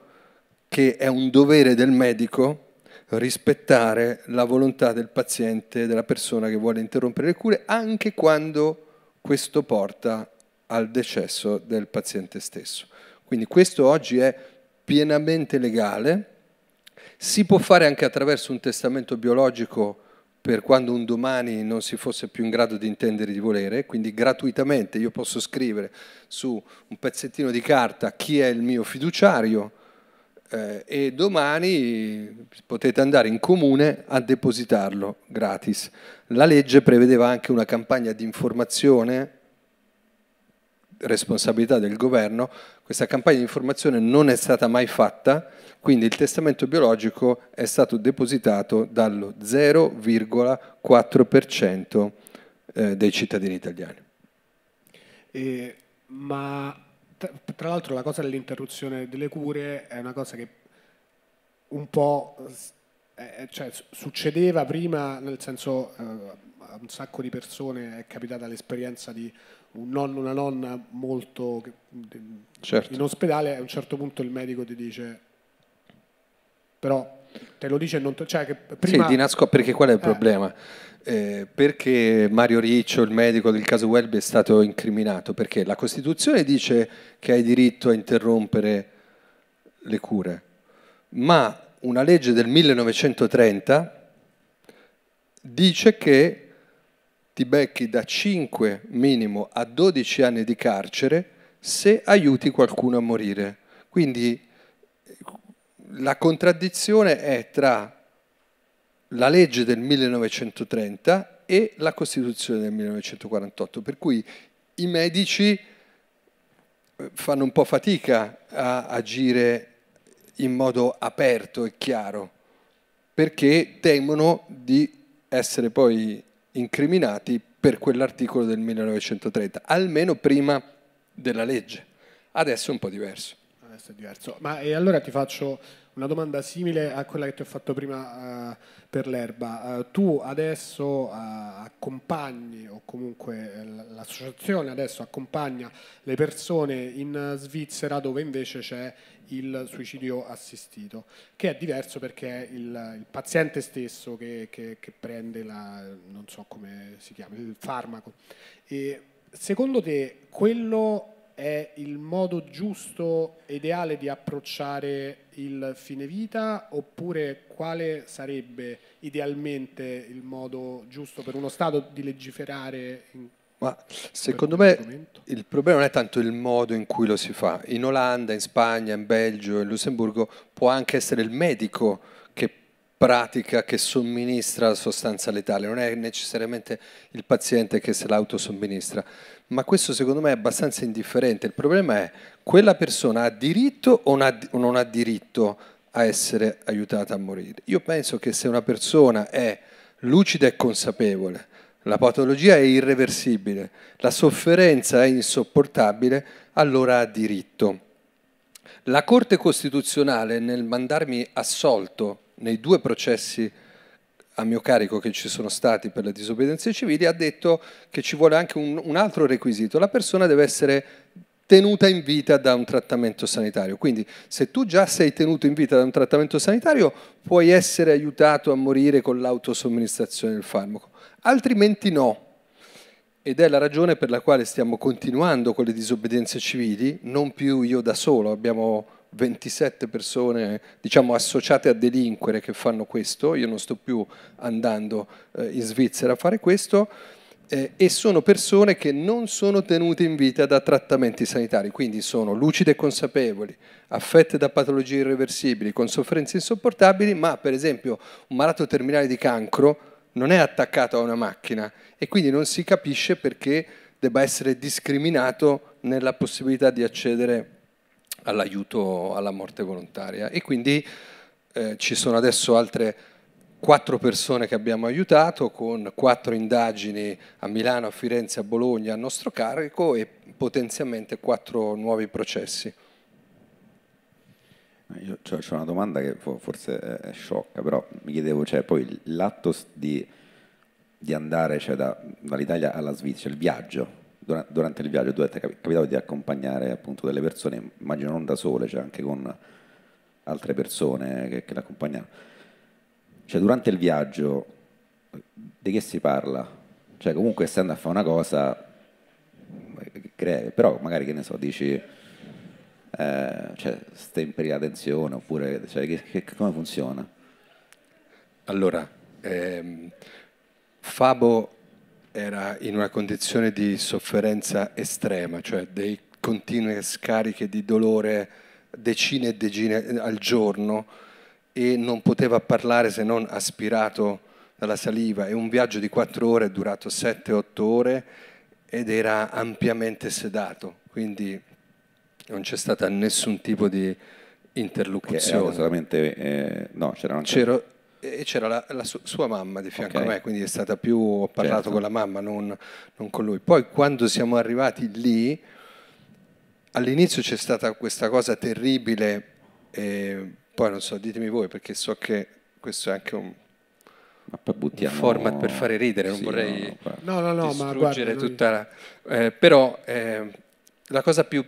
che è un dovere del medico rispettare la volontà del paziente, della persona che vuole interrompere le cure, anche quando questo porta al decesso del paziente stesso. Quindi questo oggi è pienamente legale, si può fare anche attraverso un testamento biologico per quando un domani non si fosse più in grado di intendere di volere, quindi gratuitamente io posso scrivere su un pezzettino di carta chi è il mio fiduciario eh, e domani potete andare in comune a depositarlo gratis. La legge prevedeva anche una campagna di informazione, responsabilità del governo, questa campagna di informazione non è stata mai fatta, quindi il testamento biologico è stato depositato dallo 0,4% eh, dei cittadini italiani. E, ma tra l'altro la cosa dell'interruzione delle cure è una cosa che un po' eh, cioè, succedeva prima, nel senso eh, a un sacco di persone è capitata l'esperienza di un nonno, una nonna molto certo. in ospedale, a un certo punto il medico ti dice però te lo dice non cioè che prima... Sì, di nasco perché qual è il eh. problema? Eh, perché Mario Riccio, il medico del caso Welby, è stato incriminato? Perché la Costituzione dice che hai diritto a interrompere le cure, ma una legge del 1930 dice che ti becchi da 5 minimo a 12 anni di carcere se aiuti qualcuno a morire. Quindi la contraddizione è tra la legge del 1930 e la Costituzione del 1948, per cui i medici eh, fanno un po' fatica a agire in modo aperto e chiaro, perché temono di essere poi incriminati per quell'articolo del 1930, almeno prima della legge. Adesso è un po' diverso. Adesso è diverso. Ma e allora ti faccio una domanda simile a quella che ti ho fatto prima uh, per l'erba. Uh, tu adesso uh, accompagni, o comunque l'associazione adesso accompagna le persone in Svizzera dove invece c'è il suicidio assistito, che è diverso perché è il, il paziente stesso che, che, che, prende la, non so come si chiama, il farmaco. E secondo te quello è il modo giusto, ideale di approcciare il fine vita oppure quale sarebbe idealmente il modo giusto per uno Stato di legiferare ma secondo me il problema non è tanto il modo in cui lo si fa. In Olanda, in Spagna, in Belgio, in Lussemburgo può anche essere il medico pratica che somministra la sostanza letale, non è necessariamente il paziente che se l'autosomministra, ma questo secondo me è abbastanza indifferente. Il problema è quella persona ha diritto o non ha diritto a essere aiutata a morire. Io penso che se una persona è lucida e consapevole, la patologia è irreversibile, la sofferenza è insopportabile, allora ha diritto. La Corte Costituzionale nel mandarmi assolto nei due processi a mio carico che ci sono stati per le disobbedienze civili ha detto che ci vuole anche un, un altro requisito, la persona deve essere tenuta in vita da un trattamento sanitario. Quindi se tu già sei tenuto in vita da un trattamento sanitario puoi essere aiutato a morire con l'autosomministrazione del farmaco, altrimenti no. Ed è la ragione per la quale stiamo continuando con le disobbedienze civili, non più io da solo, abbiamo 27 persone diciamo, associate a delinquere che fanno questo, io non sto più andando eh, in Svizzera a fare questo, eh, e sono persone che non sono tenute in vita da trattamenti sanitari, quindi sono lucide e consapevoli, affette da patologie irreversibili, con sofferenze insopportabili, ma per esempio un malato terminale di cancro non è attaccato a una macchina. E quindi non si capisce perché debba essere discriminato nella possibilità di accedere all'aiuto alla morte volontaria. E quindi eh, ci sono adesso altre quattro persone che abbiamo aiutato con quattro indagini a Milano, a Firenze, a Bologna a nostro carico e potenzialmente quattro nuovi processi. Io ho una domanda che forse è sciocca, però mi chiedevo, cioè, poi l'atto di, di andare cioè, da, dall'Italia alla Svizzera, il viaggio, durante il viaggio tu è capitato di accompagnare appunto delle persone, immagino non da sole, cioè anche con altre persone che, che l'accompagnano. Cioè durante il viaggio di che si parla? Cioè comunque essendo a fare una cosa, crea, però magari che ne so, dici, eh, cioè stemperi la tensione oppure cioè, che, che, come funziona? Allora, ehm, Fabo era in una condizione di sofferenza estrema, cioè dei continue scariche di dolore decine e decine al giorno e non poteva parlare se non aspirato dalla saliva e un viaggio di quattro ore è durato sette, otto ore ed era ampiamente sedato, quindi non c'è stata nessun tipo di interlocuzione. solamente, eh, no, c'era e c'era la, la sua mamma di fianco okay. a me, quindi è stata più, ho parlato certo. con la mamma, non, non, con lui. Poi quando siamo arrivati lì, all'inizio c'è stata questa cosa terribile, e poi non so, ditemi voi, perché so che questo è anche un, un format per fare ridere, non sì, vorrei no, no, no, ma guarda, tutta la... Eh, però eh, la cosa più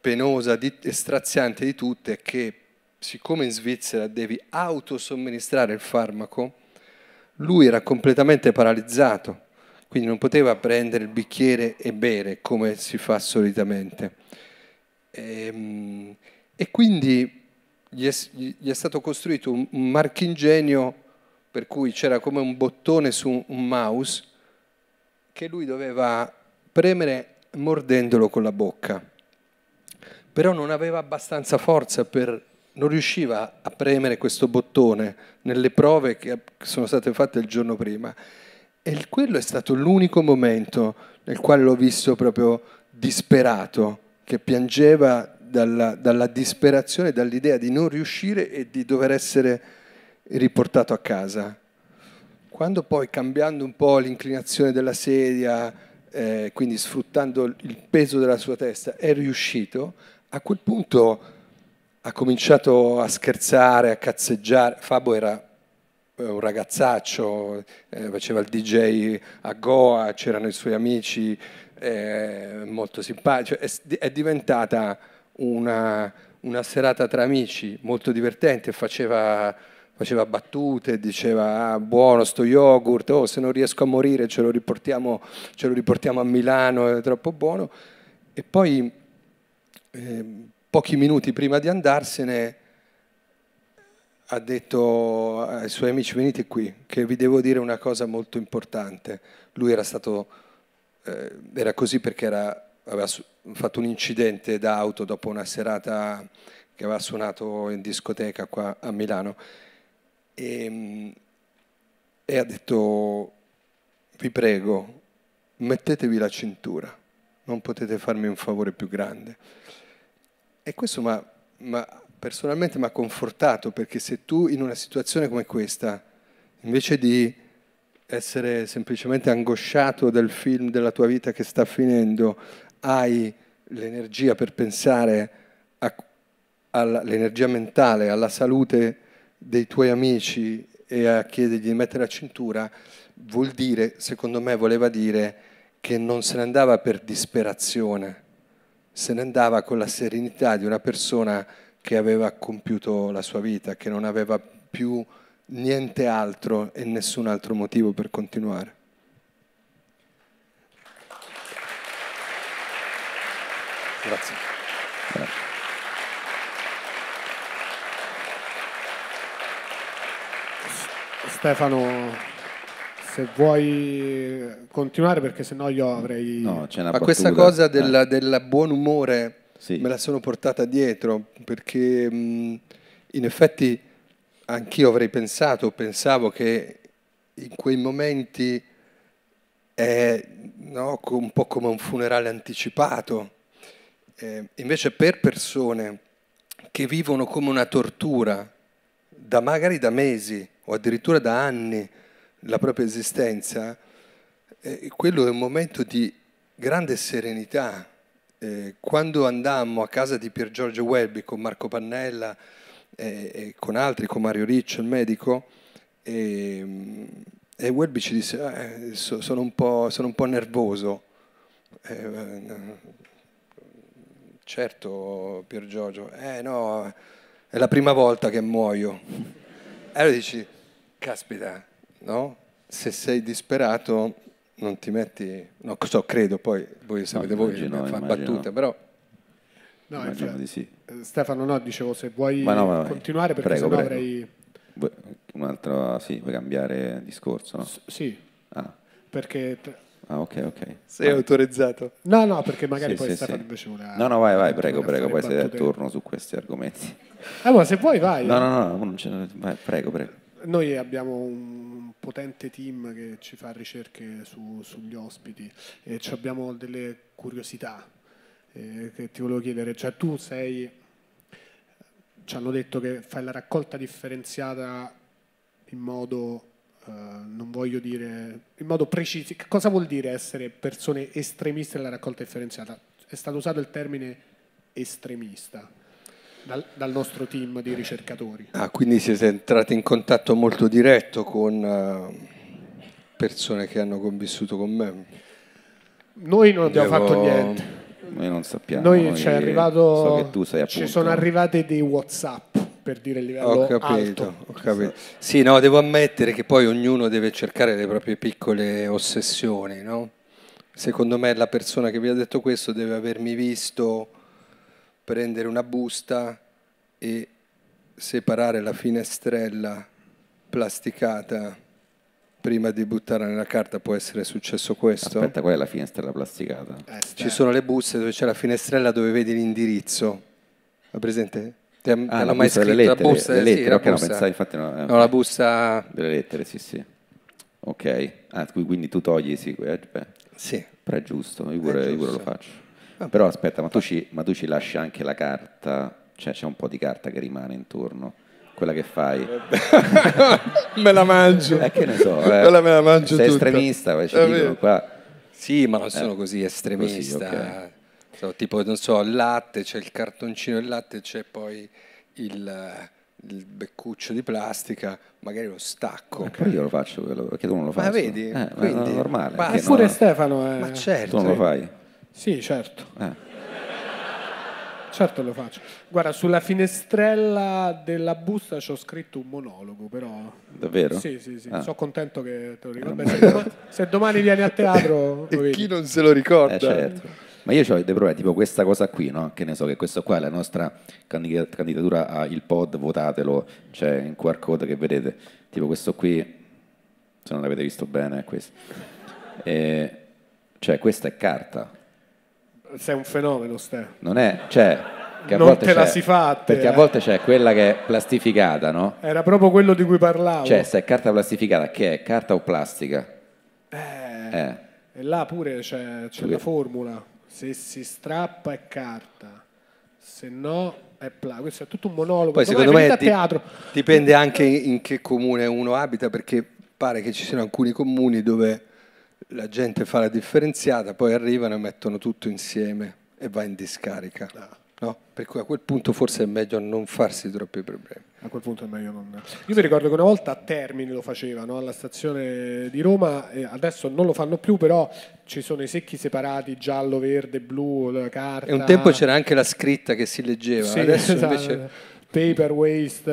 penosa di, e straziante di tutte è che siccome in Svizzera devi autosomministrare il farmaco, lui era completamente paralizzato, quindi non poteva prendere il bicchiere e bere come si fa solitamente. E, ehm, e quindi gli è, gli è, stato costruito un, un marchingegno per cui c'era come un bottone su un mouse che lui doveva premere mordendolo con la bocca. Però non aveva abbastanza forza per non riusciva a premere questo bottone nelle prove che sono state fatte il giorno prima. E quello è stato l'unico momento nel quale l'ho visto proprio disperato, che piangeva dalla, dalla disperazione, dall'idea di non riuscire e di dover essere riportato a casa. Quando poi cambiando un po' l'inclinazione della sedia, eh, quindi sfruttando il peso della sua testa, è riuscito, a quel punto ha cominciato a scherzare, a cazzeggiare. Fabo era eh, un ragazzaccio, eh, faceva il DJ a Goa, c'erano i suoi amici, eh, molto simpatico. È, è diventata una, una, serata tra amici molto divertente, faceva, faceva battute, diceva ah, buono sto yogurt, oh, se non riesco a morire ce lo riportiamo, ce lo riportiamo a Milano, è troppo buono. E poi eh, pochi minuti prima di andarsene ha detto ai suoi amici venite qui che vi devo dire una cosa molto importante. Lui era stato, eh, era così perché era, aveva fatto un incidente d'auto dopo una serata che aveva suonato in discoteca qua a Milano E, e ha detto, vi prego, mettetevi la cintura, non potete farmi un favore più grande. E questo mi personalmente mi ha confortato perché se tu in una situazione come questa, invece di essere semplicemente angosciato del film della tua vita che sta finendo, hai l'energia per pensare all'energia mentale, alla salute dei tuoi amici e a chiedergli di mettere la cintura, vuol dire, secondo me voleva dire che non se ne andava per disperazione, se ne andava con la serenità di una persona che aveva compiuto la sua vita, che non aveva più niente altro e nessun altro motivo per continuare. Grazie. Stefano, se vuoi continuare perché sennò io avrei... No, c'è una Ma battuta. questa cosa Eh. del, del buon umore Sì. me la sono portata dietro perché mh, in effetti anch'io avrei pensato, pensavo che in quei momenti è no, un po' come un funerale anticipato. Eh, invece per persone che vivono come una tortura, da magari da mesi o addirittura da anni, la propria esistenza, eh, quello è un momento di grande serenità. Eh, quando andammo a casa di Pier Giorgio Welby con Marco Pannella e, e con altri, con Mario Riccio, il medico, e, e Welby ci disse, "Eh, so- sono, un po', sono un po' nervoso. Eh, eh, certo, Pier Giorgio, eh no, è la prima volta che muoio. E allora dici, caspita, no? Se sei disperato non ti metti, no, so, credo, poi voi sapete voi, immagino, fa battute, però No, Immagino infatti- di sì. eh, Stefano, no, dicevo se vuoi Ma no, vai. continuare perché Prego, sennò prego. avrei... Vuoi- Un altro, sì, vuoi cambiare discorso, no? S- Sì, Ah, perché... ah, ok, ok. sei autorizzato. No, no, perché magari Sì, poi sì, Stefano sì. invece voleva... No, no, vai, vai, prego, prego, poi siete battute. attorno su questi argomenti. Eh, ma se vuoi vai. No, no, no, non ce vai, prego, prego. Noi abbiamo un potente team che ci fa ricerche su- sugli ospiti e abbiamo delle curiosità eh, che ti volevo chiedere. Cioè tu sei, ci hanno detto che fai la raccolta differenziata in modo, eh, non voglio dire, in modo preciso. Cosa vuol dire essere persone estremiste nella raccolta differenziata? È stato usato il termine estremista dal, dal nostro team di ricercatori. Ah, quindi siete entrati in contatto molto diretto con eh, persone che hanno convissuto con me. Noi non abbiamo Devo- fatto niente. Noi non sappiamo. Noi ci è arrivato. So che tu sei ci sono arrivate dei WhatsApp per dire il livello Ho capito, alto. ho capito. Sì, no, devo ammettere che poi ognuno deve cercare le proprie piccole ossessioni, no? Secondo me la persona che vi ha detto questo deve avermi visto prendere una busta e separare la finestrella plasticata prima di buttarla nella carta. Può essere successo questo? Aspetta, qual è la finestrella plasticata? Eh, Ci sono le buste dove c'è la finestrella dove vedi l'indirizzo. Hai presente? Ti han- ti Ah, la mai scritto lettere, la busta? le sì, lettere, la ok, no, busta. pensavo, infatti no, eh, No, la busta... Delle lettere, sì, sì. Ok. Ah, qui- quindi tu togli, sì, que- beh, Sì. però è giusto, io pure, io pure lo giusto. Però aspetta, ma tu, ci, ma tu ci lasci anche la carta, cioè c'è un po' di carta che rimane intorno, quella che fai. me la mangio. Eh, che ne so, eh. Quella me la mangio Sei tutta. estremista, poi ci dicono qua. Sì, ma non sono così estremista. così, ok. So, tipo, non so, il latte, c'è il cartoncino del latte, c'è poi il, il beccuccio di plastica, magari lo stacco. Poi io lo faccio quello, perché tu non lo fai. Ma vedi? Eh, ma Quindi- è normale. Ma Eppure no? Stefano è... Ma certo. Tu non lo fai? Sì, certo. Eh. Certo lo faccio. Guarda, sulla finestrella della busta ci ho scritto un monologo, però... Davvero? Sì, sì, sì. Ah. Sono contento che te lo ricordi. Eh, Se, doma- se domani vieni a teatro, E chi non se lo ricorda? Eh, certo. Ma io ho dei problemi, tipo questa cosa qui, no? Che ne so che questo qua è la nostra candida- candidatura al pod, votatelo, c'è in QR code che vedete. Tipo questo qui, se non l'avete visto bene, è questo. E, cioè, questa è carta. Sei un fenomeno, Ste. Non è, cioè, Che a Non volte te la si fa a Perché a eh. volte c'è quella che è plastificata, no? Era proprio quello di cui parlavo. Cioè, se è carta plastificata, che è carta o plastica? Eh, Eh, E là pure c'è, c'è la formula. Se si strappa è carta, se no è pla. Questo è tutto un monologo. Poi secondo me di- a teatro. dipende anche in che comune uno abita, perché pare che ci siano alcuni comuni dove la gente fa la differenziata, poi arrivano e mettono tutto insieme e va in discarica. No? Per cui a quel punto forse è meglio non farsi troppi problemi. A quel punto è meglio non. Io mi ricordo che una volta a Termini lo facevano alla stazione di Roma, adesso non lo fanno più, però ci sono i secchi separati, giallo, verde, blu, carta. E un tempo c'era anche la scritta che si leggeva, Sì, adesso esatto. invece paper waste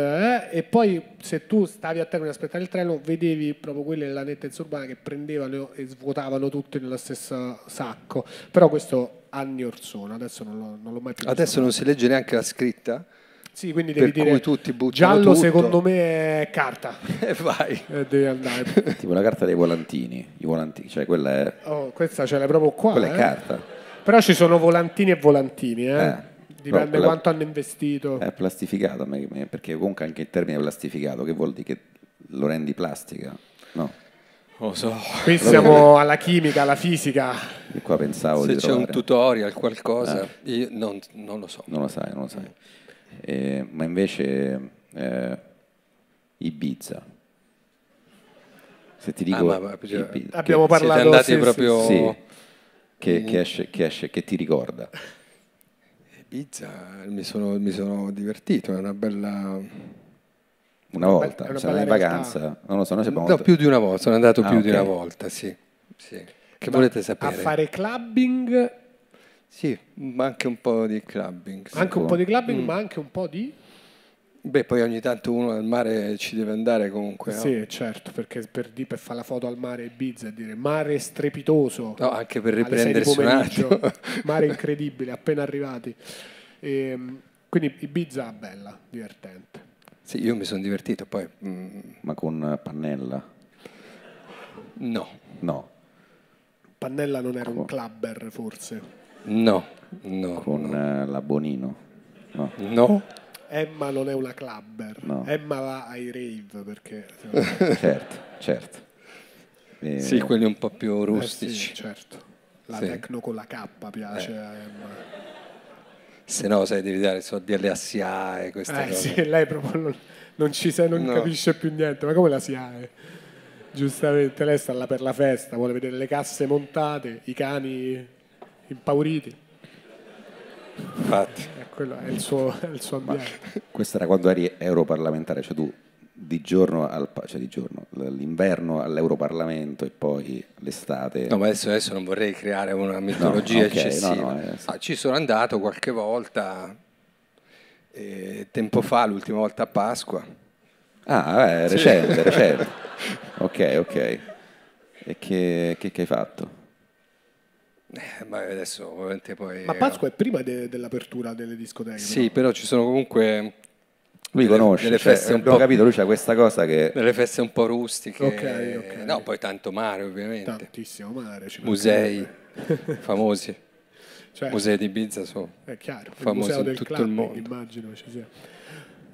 eh? e poi se tu stavi a termine ad aspettare il treno vedevi proprio quelle della nettezza urbana che prendevano e svuotavano tutte nello stesso sacco però questo anni or sono adesso non, l'ho- non l'ho mai più visto. adesso non si legge neanche la scritta sì quindi per devi dire cui tutti giallo tutto. secondo me è carta e vai. e devi andare tipo la carta dei volantini. I volantini, cioè quella è, oh, questa ce l'hai proprio qua quella è eh. carta. però ci sono volantini e volantini eh. Dipende quella- quanto hanno investito È plastificato, perché comunque anche il termine plastificato, che vuol dire che lo rendi plastica? No, Lo so. qui siamo alla chimica alla fisica io qua pensavo Se di c'è un trovare. tutorial, qualcosa, io non, non lo so. Non lo sai, non lo sai. Eh, ma invece eh, Ibiza. Se ti dico Ah, ma- ma- Ibiza, Abbiamo che, parlato Siete andati sì, proprio... sì, che, che esce, che esce, che ti ricorda. Ibiza, mi sono, mi sono divertito, è una bella... Una volta, una siamo in vacanza, non lo so, noi siamo No, più di una volta, sono andato Ah, più di ok. una volta, sì. sì. Che volete a sapere? fare clubbing Sì, ma anche un po' di clubbing. sì. anche un po' di clubbing Mm. ma anche un po' di Beh, poi ogni tanto uno al mare ci deve andare comunque, no? sì certo perché per, di- per fare la foto al mare Ibiza e dire mare strepitoso No, anche per riprendersi un attimo. mare incredibile appena arrivati Ehm, quindi Ibiza bella divertente Sì, io mi sono divertito, poi mm, Ma con pannella? no, No, Pannella non era un clubber forse no, no, con eh, la Bonino. No. no. Emma non è una clubber No. Emma va ai rave perché certo, certo. Eh, Sì, quelli un po' più Eh rustici. sì, certo la Sì. tecno con la K piace a Emma Se no, sai, devi dare soldi alle SIAE, queste Eh cose. sì, lei proprio non, non ci sa, non No. capisce più niente, ma come la si ha? eh? Giustamente, lei sta là per la festa, vuole vedere le casse montate, i cani impauriti, Infatti. è, quello, è, il, suo, è il suo ambiente. Questo era quando eri europarlamentare, cioè tu di giorno, al, cioè di giorno, l'inverno all'Europarlamento e poi l'estate. No, ma adesso, adesso non vorrei creare una mitologia ok, eccessiva. no, no, eh, sì. Ah, ci sono andato qualche volta, eh, tempo fa, l'ultima volta a Pasqua. Ah, eh, recente, recente. Ok, ok. E che, che- che hai fatto? Eh, ma adesso ovviamente poi... Ma Pasqua è prima de- dell'apertura delle discoteche. Sì, però ci sono comunque Lui Delle- conosce, delle cioè, feste un abbiamo po'- capito, lui c'ha questa cosa che... delle feste un po' rustiche. Ok, ok. No, poi tanto mare ovviamente. però tantissimo mare. ci Musei famosi. Cioè, Musei di Ibiza sono... È chiaro, il famosi museo in del tutto il clubbing, mondo. immagino ci sia.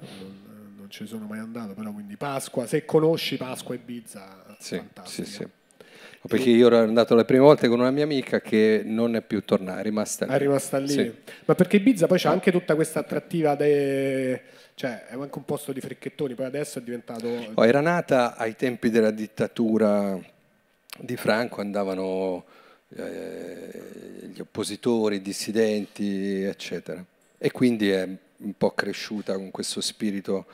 Non, non ci sono mai andato, però quindi Pasqua, se conosci Pasqua e Ibiza, Sì, fantastica. sì, sì. Perché io ero andato le prime volte con una mia amica che non è più tornata, è rimasta lì. È rimasta lì. Sì. Ma perché Ibiza poi c'è anche tutta questa attrattiva, de... cioè è anche un posto di fricchettoni, poi adesso è diventato... Oh, era nata ai tempi della dittatura di Franco, andavano eh, gli oppositori, i dissidenti, eccetera. E quindi è un po' cresciuta con questo spirito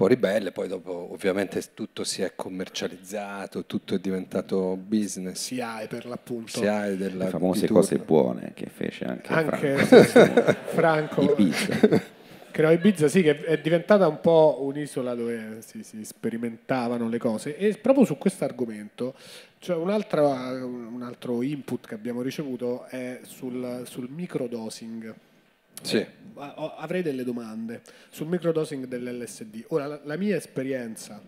po' ribelle, poi dopo ovviamente tutto si è commercializzato, tutto è diventato business. SIAE per l'appunto. Si ha della Le famose cose buone che fece anche, Anche Franco. Franco. Ibiza. Che no, Ibiza sì, che è diventata un po' un'isola dove si, si sperimentavano le cose e proprio su questo argomento, cioè un'altra, un altro input che abbiamo ricevuto è sul, sul microdosing. Sì. Ho- Avrei delle domande sul microdosing dell'LSD. Ora, la, la mia esperienza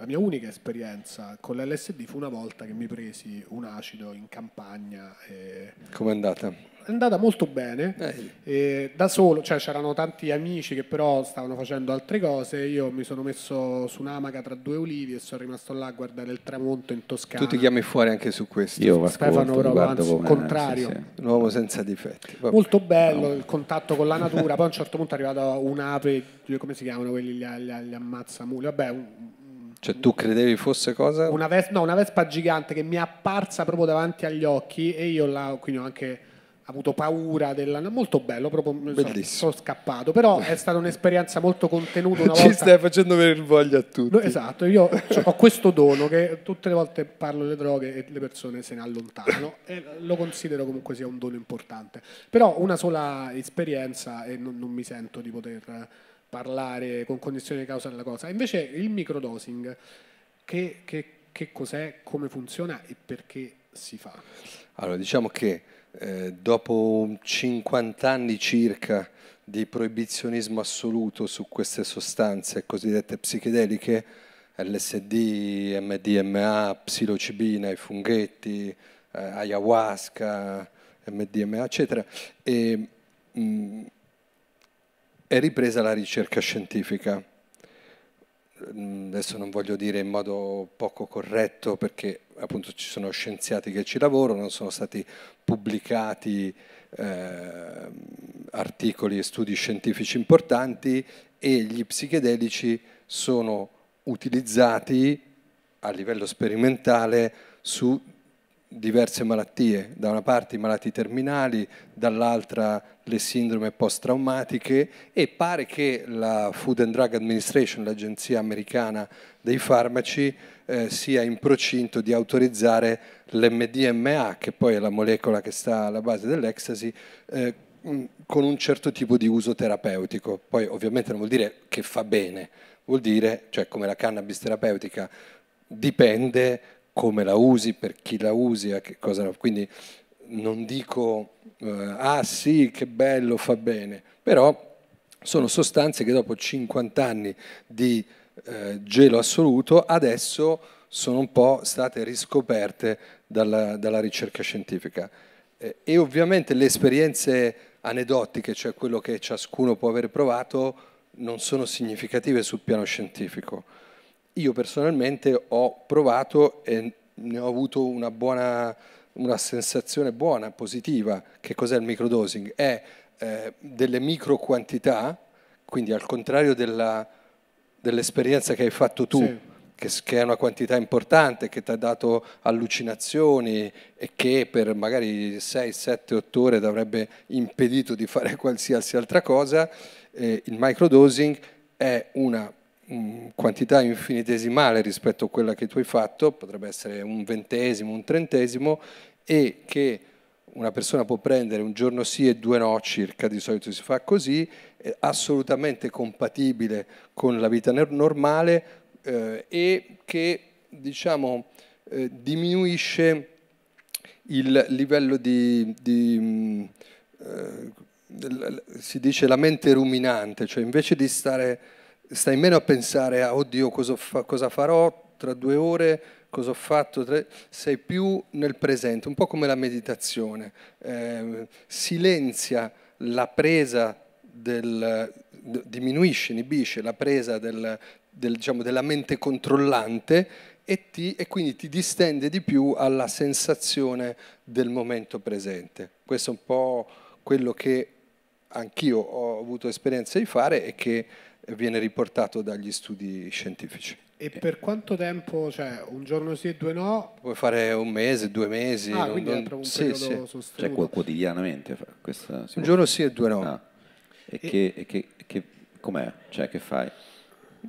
La mia unica esperienza con l'LSD fu una volta che mi presi un acido in campagna. E... Com'è andata? È andata molto bene, eh. da solo, cioè c'erano tanti amici che però stavano facendo altre cose, io mi sono messo su un'amaca tra due ulivi e sono rimasto là a guardare il tramonto in Toscana. Tu ti chiami fuori anche su questo. Io Stefano proprio, anzi, il contrario. Sì, sì. Un uomo senza difetti. Vabbè. Molto bello no. il contatto con la natura, poi a un certo punto è arrivato un'ape, come si chiamano quelli, gli, gli, gli ammazzamuli, vabbè, un, cioè tu credevi fosse cosa? Una, ves- no, una vespa gigante che mi è apparsa proprio davanti agli occhi e io là, quindi ho anche avuto paura della... molto bello, proprio Bellissimo. sono scappato, però è stata un'esperienza molto contenuta. Una Ci volta... stai facendo venire voglia a tutti. No, esatto, io cioè, ho questo dono che tutte le volte parlo delle droghe e le persone se ne allontanano e lo considero comunque sia un dono importante. Però una sola esperienza e non, non mi sento di poter parlare con condizioni di causa della cosa. Invece il microdosing, che, che, che cos'è, come funziona e perché si fa? Allora, diciamo che eh, dopo 50 anni circa di proibizionismo assoluto su queste sostanze cosiddette psichedeliche, LSD, MDMA, psilocibina, i funghetti, eh, ayahuasca, MDMA, eccetera, e, mh, è ripresa la ricerca scientifica. Adesso non voglio dire in modo poco corretto perché appunto ci sono scienziati che ci lavorano, sono stati pubblicati eh, articoli e studi scientifici importanti e gli psichedelici sono utilizzati a livello sperimentale su diverse malattie, da una parte i malati terminali, dall'altra le sindrome post-traumatiche e pare che la Food and Drug Administration, l'agenzia americana dei farmaci, eh, sia in procinto di autorizzare l'MDMA, che poi è la molecola che sta alla base dell'ecstasy, eh, con un certo tipo di uso terapeutico. Poi ovviamente non vuol dire che fa bene, vuol dire, cioè come la cannabis terapeutica, dipende come la usi, per chi la usi, a che cosa. Quindi non dico eh, ah sì, che bello, fa bene, però sono sostanze che dopo 50 anni di eh, gelo assoluto adesso sono un po' state riscoperte dalla, dalla ricerca scientifica. E ovviamente le esperienze aneddotiche, cioè quello che ciascuno può aver provato, non sono significative sul piano scientifico io personalmente ho provato e ne ho avuto una buona una sensazione buona, positiva. Che cos'è il microdosing? È eh, delle micro quantità, quindi al contrario della, dell'esperienza che hai fatto tu, sì. che, che, è una quantità importante, che ti ha dato allucinazioni e che per magari 6, 7, 8 ore ti avrebbe impedito di fare qualsiasi altra cosa, eh, il microdosing è una quantità infinitesimale rispetto a quella che tu hai fatto, potrebbe essere un ventesimo, un trentesimo, e che una persona può prendere un giorno sì e due no circa, di solito si fa così, assolutamente compatibile con la vita normale eh, e che diciamo, eh, diminuisce il livello di, di eh, si dice la mente ruminante, cioè invece di stare stai meno a pensare a oddio cosa, fa, cosa farò tra due ore, cosa ho fatto, tre... sei più nel presente, un po' come la meditazione, eh, silenzia la presa del, diminuisce, inibisce la presa del, del, diciamo, della mente controllante e, ti, e, quindi ti distende di più alla sensazione del momento presente. Questo è un po' quello che anch'io ho avuto esperienza di fare e che viene riportato dagli studi scientifici. E per quanto tempo, cioè un giorno sì e due no? Puoi fare un mese, due mesi. Ah, non, quindi non... un sì, sì. Cioè quotidianamente? Questa... Un giorno sì e due no. Ah. E, e... Che, e che, che, com'è? Cioè che fai?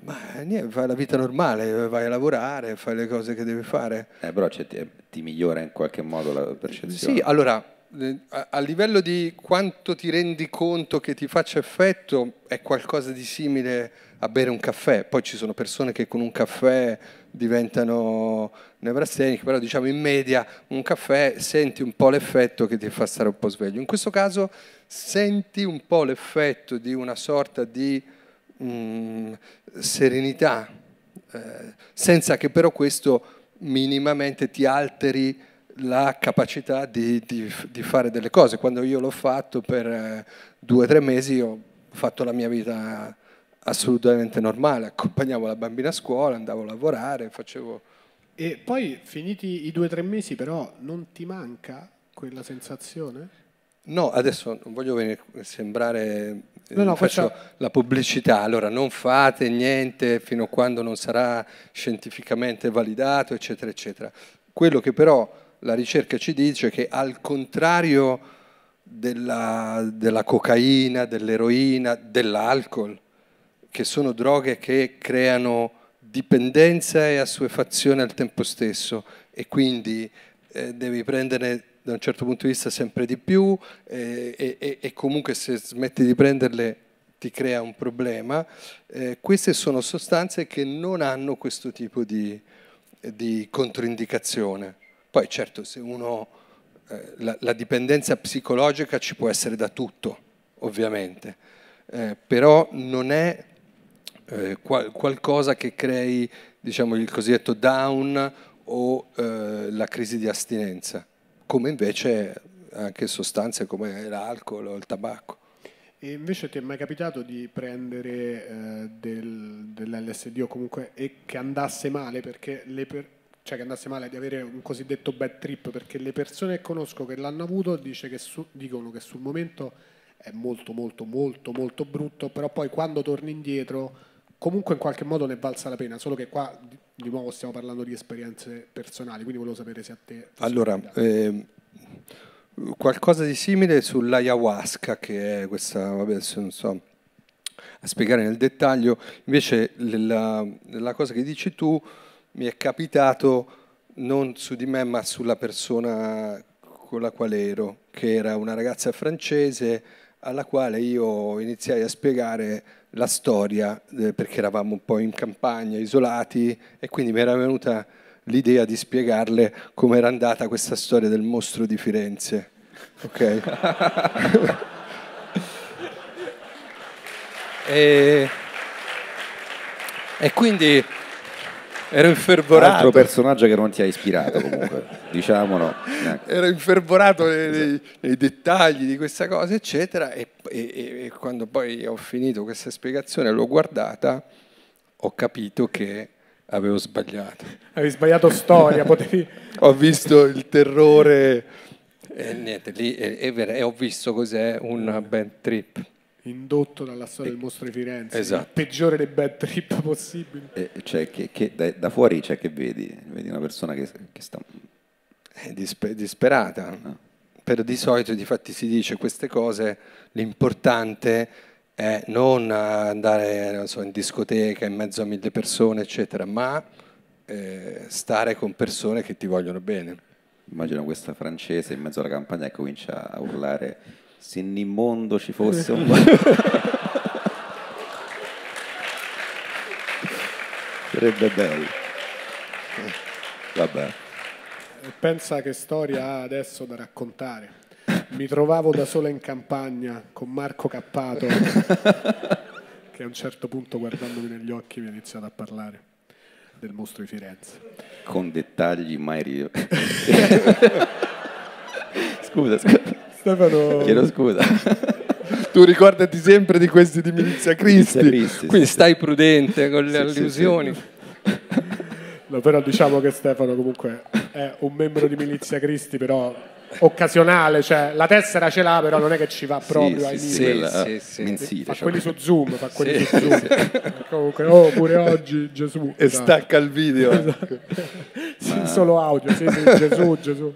Ma niente, fai la vita normale, vai a lavorare, fai le cose che devi fare. Eh, però cioè, ti, ti migliora in qualche modo la percezione? Sì, allora a livello di quanto ti rendi conto che ti faccia effetto è qualcosa di simile a bere un caffè. Poi ci sono persone che con un caffè diventano nevrasteniche, però diciamo in media un caffè senti un po' l'effetto che ti fa stare un po' sveglio. In questo caso senti un po' l'effetto di una sorta di mh, mm, serenità eh, senza che però questo minimamente ti alteri la capacità di, di, di fare delle cose. Quando io l'ho fatto per eh, due o tre mesi ho fatto la mia vita assolutamente normale, accompagnavo la bambina a scuola, andavo a lavorare, facevo... E poi finiti i due o tre mesi però non ti manca quella sensazione? No, adesso non voglio venire, sembrare no, no, faccio questa... la pubblicità, allora non fate niente fino a quando non sarà scientificamente validato, eccetera, eccetera. Quello che però la ricerca ci dice che al contrario della, della cocaina, dell'eroina, dell'alcol, che sono droghe che creano dipendenza e assuefazione al tempo stesso e quindi eh, devi prenderne da un certo punto di vista sempre di più eh, e, e, comunque se smetti di prenderle ti crea un problema. Eh, queste sono sostanze che non hanno questo tipo di, di controindicazione. Poi certo se uno, eh, la, la, dipendenza psicologica ci può essere da tutto, ovviamente, eh, però non è eh, qual- qualcosa che crei diciamo, il cosiddetto down o eh, la crisi di astinenza, come invece anche sostanze come l'alcol o il tabacco. E invece ti è mai capitato di prendere eh, del, dell'LSD o comunque e che andasse male perché le per, cioè che andasse male di avere un cosiddetto bad trip perché le persone che conosco che l'hanno avuto che su, dicono che sul momento è molto molto molto molto brutto però poi quando torni indietro comunque in qualche modo ne valsa la pena, solo che qua di nuovo stiamo parlando di esperienze personali, quindi volevo sapere se a te... Allora, eh, qualcosa di simile sull'ayahuasca, che è questa, vabbè adesso non so a spiegare nel dettaglio, invece la, la cosa che dici tu mi è capitato non su di me ma sulla persona con la quale ero, che era una ragazza francese alla quale io iniziai a spiegare la storia, eh, perché eravamo un po' in campagna, isolati, e quindi mi era venuta l'idea di spiegarle come era andata questa storia del mostro di Firenze. Ok? e, e quindi Ero infervorato. Altro personaggio che non ti ha ispirato comunque, diciamolo. Ero infervorato nei, nei, nei, dettagli di questa cosa, eccetera, e, e, e quando poi ho finito questa spiegazione, l'ho guardata, ho capito che avevo sbagliato. Avevi sbagliato storia, potevi... ho visto il terrore e niente, lì e, e, ho visto cos'è un bad trip indotto dalla storia del mostro di Firenze, esatto. il peggiore dei bad trip possibili. E cioè, che, che da, da, fuori c'è che vedi? Vedi una persona che, che sta... È disper- disperata. No. Ah. Però di solito difatti si dice queste cose, l'importante è non andare non so, in discoteca in mezzo a mille persone, eccetera, ma eh, stare con persone che ti vogliono bene. Immagino questa francese in mezzo alla campagna e comincia a urlare se nel mondo ci fosse un... Sarebbe bello. Vabbè. Pensa che storia ha adesso da raccontare. Mi trovavo da sola in campagna con Marco Cappato, che a un certo punto guardandomi negli occhi mi ha iniziato a parlare del mostro di Firenze. Con dettagli mai... Ri... scusa, scusa. Stefano... Chiedo scusa. tu ricordati sempre di questi di Milizia Cristi, Cristi quindi sì, stai prudente con le sì, allusioni. Sì, no, però diciamo che Stefano comunque è un membro di Milizia Cristi, però occasionale, cioè la tessera ce l'ha, però non è che ci va proprio ai sì, sì, sì, mensile, fa cioè. quelli su Zoom, fa quelli su Zoom. Comunque, oh, pure oggi Gesù. E esatto. stacca il video. Esatto. Ma... solo audio, sì, sì, Gesù, Gesù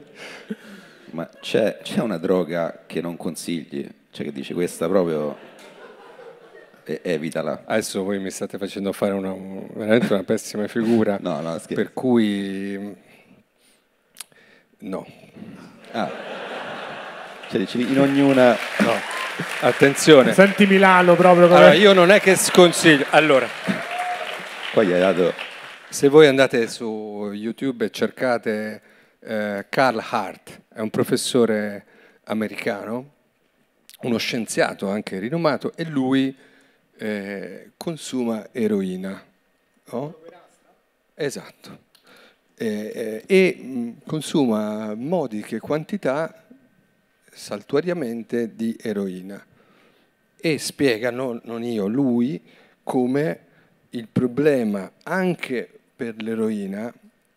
ma c'è, c'è, una droga che non consigli? Cioè che dici questa proprio e, evitala. Adesso voi mi state facendo fare una, veramente una pessima figura. no, no, scherzo. Per cui no. Ah. Cioè dici in ognuna... No. Attenzione. Senti Milano proprio come... Allora, io non è che sconsiglio. Allora. Poi hai dato... Se voi andate su YouTube e cercate eh, Carl Hart, è un professore americano, uno scienziato anche rinomato, e lui eh, consuma eroina. No? Esatto. Eh, eh, e mh, consuma modiche quantità saltuariamente di eroina. E spiega, no, non io, lui, come il problema anche per l'eroina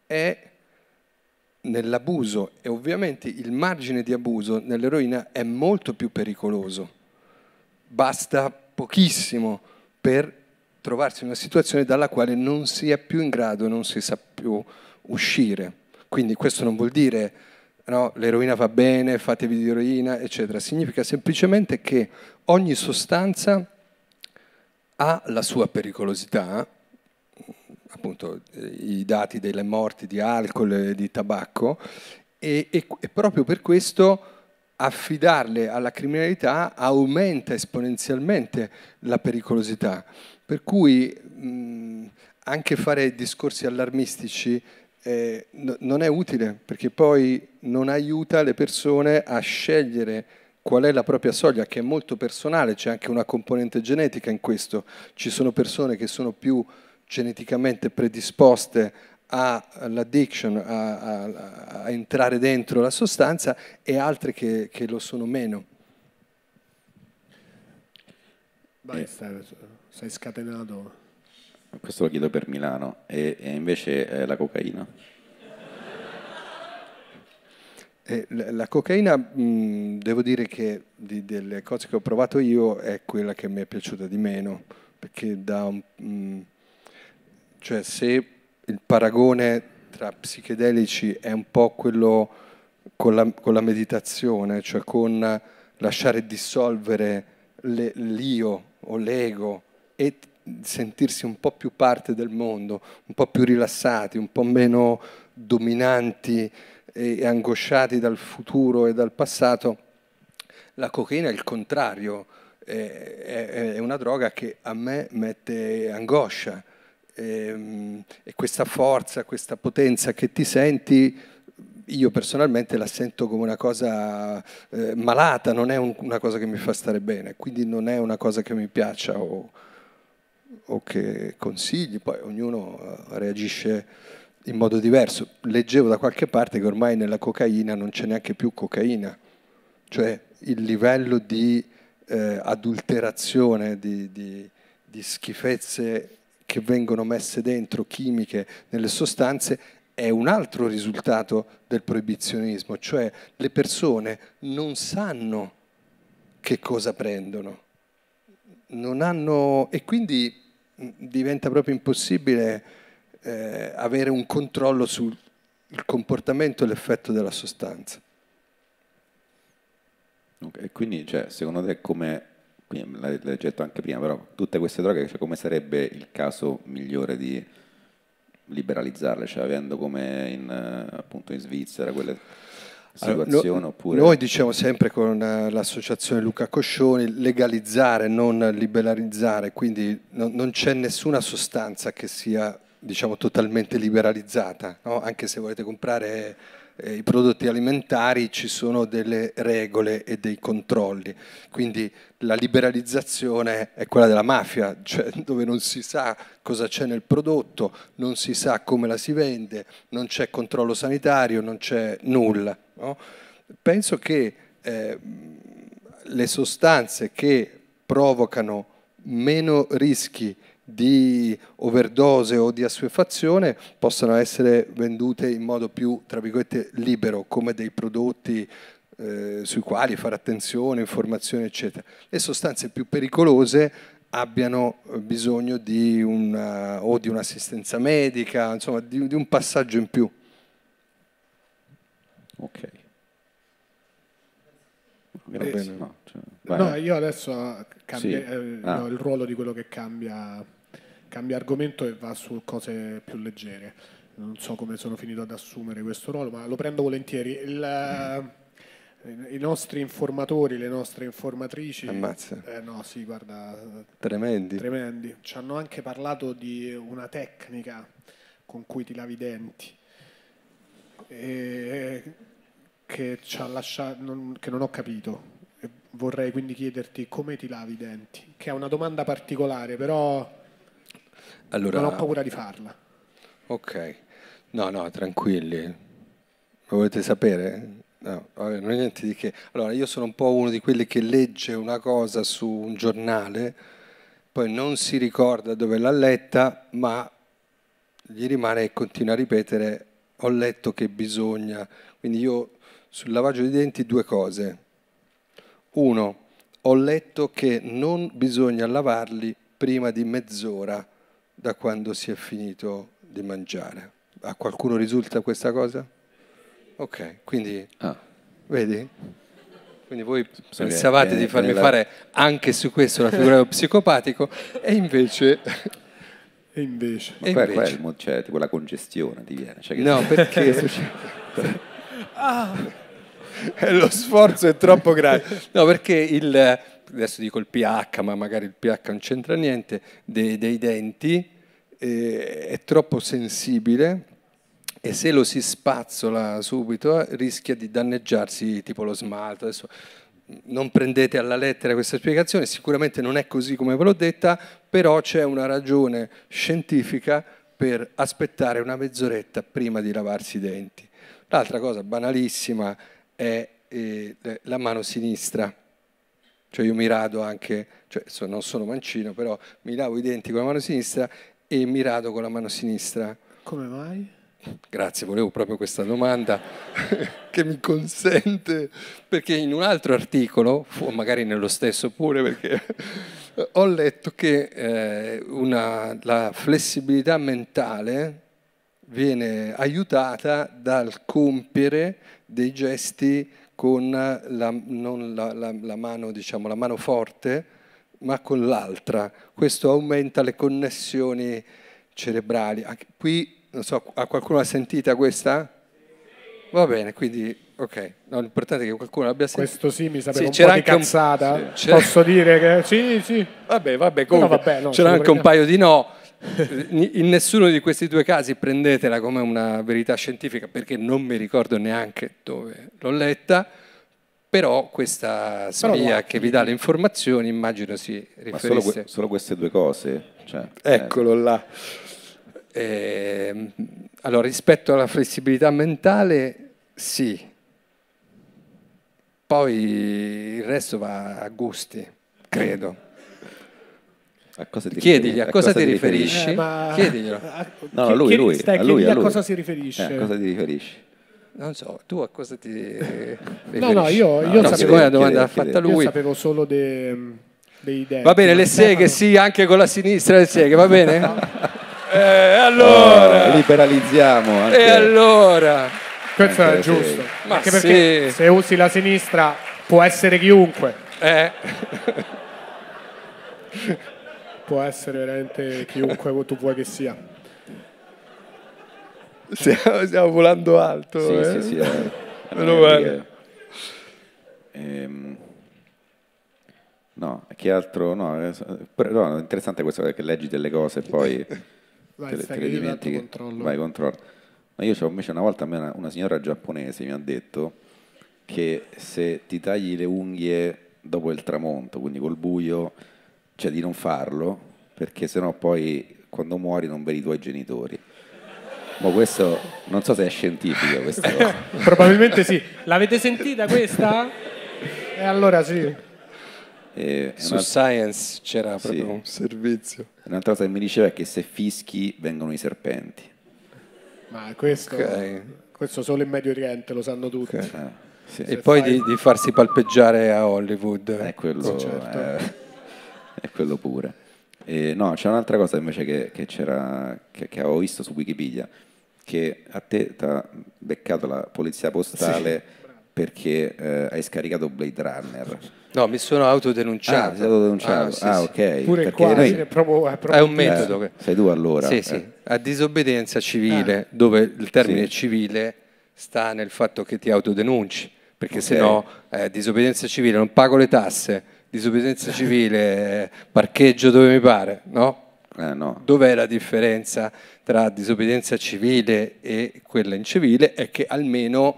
è nell'abuso e ovviamente il margine di abuso nell'eroina è molto più pericoloso. Basta pochissimo per trovarsi in una situazione dalla quale non si è più in grado, non si sa più uscire. Quindi questo non vuol dire no, l'eroina va bene, fatevi di eroina, eccetera. Significa semplicemente che ogni sostanza ha la sua pericolosità, appunto i dati delle morti di alcol e di tabacco, e, e, e proprio per questo affidarle alla criminalità aumenta esponenzialmente la pericolosità. Per cui mh, anche fare discorsi allarmistici eh, no, non è utile, perché poi non aiuta le persone a scegliere qual è la propria soglia, che è molto personale, c'è anche una componente genetica in questo. Ci sono persone che sono più geneticamente predisposte all'addiction, a, a, a, entrare dentro la sostanza e altre che, che lo sono meno. Vai, stai, sei scatenato. Questo lo chiedo per Milano. E, e invece eh, la cocaina? Eh, la cocaina, mh, devo dire che di, delle cose che ho provato io è quella che mi è piaciuta di meno, perché da un... Mh, cioè se il paragone tra psichedelici è un po' quello con la, con la meditazione, cioè con lasciare dissolvere le, l'io o l'ego e sentirsi un po' più parte del mondo, un po' più rilassati, un po' meno dominanti e angosciati dal futuro e dal passato, la cocaina è il contrario, è, è una droga che a me mette angoscia e, ehm, e questa forza, questa potenza che ti senti, io personalmente la sento come una cosa eh, malata, non è un, una cosa che mi fa stare bene, quindi non è una cosa che mi piaccia o, o che consigli, poi ognuno eh, reagisce in modo diverso. Leggevo da qualche parte che ormai nella cocaina non c'è neanche più cocaina, cioè il livello di eh, adulterazione, di, di, di schifezze che vengono messe dentro chimiche nelle sostanze è un altro risultato del proibizionismo, cioè le persone non sanno che cosa prendono, hanno, e quindi diventa proprio impossibile eh, avere un controllo sul comportamento e l'effetto della sostanza. Okay, quindi cioè, secondo te come quindi l'hai detto anche prima, però tutte queste droghe, cioè, come sarebbe il caso migliore di liberalizzarle, cioè avendo come in, appunto in Svizzera quelle situazioni allora, no, oppure... Noi diciamo sempre con eh, l'associazione Luca Coscioni legalizzare, non liberalizzare, quindi no, non c'è nessuna sostanza che sia diciamo totalmente liberalizzata, no? anche se volete comprare eh, i prodotti alimentari ci sono delle regole e dei controlli, quindi la liberalizzazione è quella della mafia, cioè dove non si sa cosa c'è nel prodotto, non si sa come la si vende, non c'è controllo sanitario, non c'è nulla. No? Penso che eh, le sostanze che provocano meno rischi di overdose o di assuefazione possano essere vendute in modo più, tra virgolette, libero, come dei prodotti eh, sui quali fare attenzione, informazione, eccetera. Le sostanze più pericolose abbiano bisogno di una, o di un'assistenza medica, insomma, di, di un passaggio in più. Ok. Grazie. No, cioè, no, io adesso cambia, sì. eh, ah. no, il ruolo di quello che cambia cambia argomento e va su cose più leggere. Non so come sono finito ad assumere questo ruolo, ma lo prendo volentieri. Il, eh, I nostri informatori, le nostre informatrici, eh, no, sì, guarda, tremendi. tremendi, ci hanno anche parlato di una tecnica con cui ti lavi i denti. E che, ci ha lasciato, non, che non ho capito. Vorrei quindi chiederti come ti lavi i denti, che è una domanda particolare, però allora, non ho paura di farla. Ok. No, no, tranquilli. Lo volete sapere? No, vabbè, non è niente di che. Allora, io sono un po' uno di quelli che legge una cosa su un giornale, poi non si ricorda dove l'ha letta, ma gli rimane e continua a ripetere ho letto che bisogna. Quindi io sul lavaggio dei denti due cose. Uno, ho letto che non bisogna lavarli prima di mezz'ora da quando si è finito di mangiare. A qualcuno risulta questa cosa? Ok, quindi Ah, vedi? Quindi voi Sì, pensavate di farmi fare anche su questo la figura dello psicopatico e invece... E invece... ma E qua, invece? qua è il mo- cioè, tipo la congestione ti viene. Cioè che- No, perché? Eh, lo sforzo è troppo grande. No, perché il, adesso dico il pH, ma magari il pH non c'entra niente, dei, dei denti eh, è troppo sensibile e se lo si spazzola subito eh, rischia di danneggiarsi tipo lo smalto. Adesso non prendete alla lettera questa spiegazione, sicuramente non è così come ve l'ho detta, però c'è una ragione scientifica per aspettare una mezz'oretta prima di lavarsi i denti. L'altra cosa banalissima è eh, la mano sinistra. Cioè io mi rado anche, cioè non sono mancino, però mi lavo i denti con la mano sinistra e mi rado con la mano sinistra. Come mai? Grazie, volevo proprio questa domanda che mi consente, perché in un altro articolo, o magari nello stesso pure, perché ho letto che eh, una- la flessibilità mentale viene aiutata dal compiere dei gesti con la, non la, la- la mano, diciamo, la mano forte, ma con l'altra. Questo aumenta le connessioni cerebrali. Qui, non so, a qualcuno l'ha sentita questa? Va bene, quindi, ok. No, l'importante è che qualcuno l'abbia sentita. Questo sì, mi sapeva Sì, un c'era po' di anche un- cazzata. sì, Posso dire che... Sì, sì. Vabbè, vabbè, comunque vabbè, no, c'era anche un paio di no. In nessuno di questi due casi prendetela come una verità scientifica perché non mi ricordo neanche dove l'ho letta, però questa spia che vi dà le informazioni immagino si Ma solo, riferisse. que- solo queste due cose? Cioè, Eccolo là. Ehm, allora, rispetto alla flessibilità mentale, sì. Poi il resto va a gusti, credo. A cosa ti Chiedigli riferi- a cosa ti riferisci? Eh, ma- Chiediglielo. No, chi- a lui, lui, stai, a lui, a a lui. cosa si riferisce. Eh, a cosa ti riferisci? Non so, tu a cosa ti riferisci? No, no, io, No, io no, sapevo, la domanda l'ha fatta chiede. io lui. sapevo solo de- dei denti. Va bene, le seghe, sì, anche con la sinistra le seghe, va bene? Eh, allora, Oh, liberalizziamo anche. e allora, Questo Anche è giusto. Ma Anche perché sì. se usi la sinistra può essere chiunque. eh, Può essere veramente chiunque tu vuoi che sia. stiamo, stiamo volando alto. Sì, eh. sì, sì. eh. Meno Eh, male. ehm, no, che altro? No, però, no, è interessante questo che leggi delle cose e poi Vai, te, te le dimentichi. controllo. Vai, controllo. Ma io c'ho invece una volta una, una signora giapponese mi ha detto che se ti tagli le unghie dopo il tramonto, quindi col buio, cioè di non farlo, perché sennò poi quando muori non vedi i tuoi genitori. Ma questo non so se è scientifico questa cosa. Probabilmente sì. L'avete sentita questa? E allora sì. E Su una- Science c'era Sì. proprio un servizio. un'altra cosa che mi diceva è che se fischi vengono i serpenti. Ma questo, Ok. questo solo in Medio Oriente lo sanno tutti. Eh, sì. E poi fai- di, di farsi palpeggiare a Hollywood. È quello, certo. eh, è quello pure. E, no, c'è un'altra cosa invece che, che c'era, che, che avevo visto su Wikipedia, che a te ti ha beccato la polizia postale perché eh, hai scaricato Blade Runner. No, mi sono Ah, autodenunciato. sei autodenunciato. Ah, sì, Ah, sì. ok. Pure perché qua noi- è proprio, è proprio È un metodo. eh, sei tu allora. Sì, sì, eh. a disobbedienza civile, dove il termine Sì. civile sta nel fatto che ti autodenunci, perché Ok. se no eh, disobbedienza civile non pago le tasse, disobbedienza civile eh, parcheggio dove mi pare, no? Eh, no. Dov'è la differenza tra disobbedienza civile e quella incivile? È che almeno,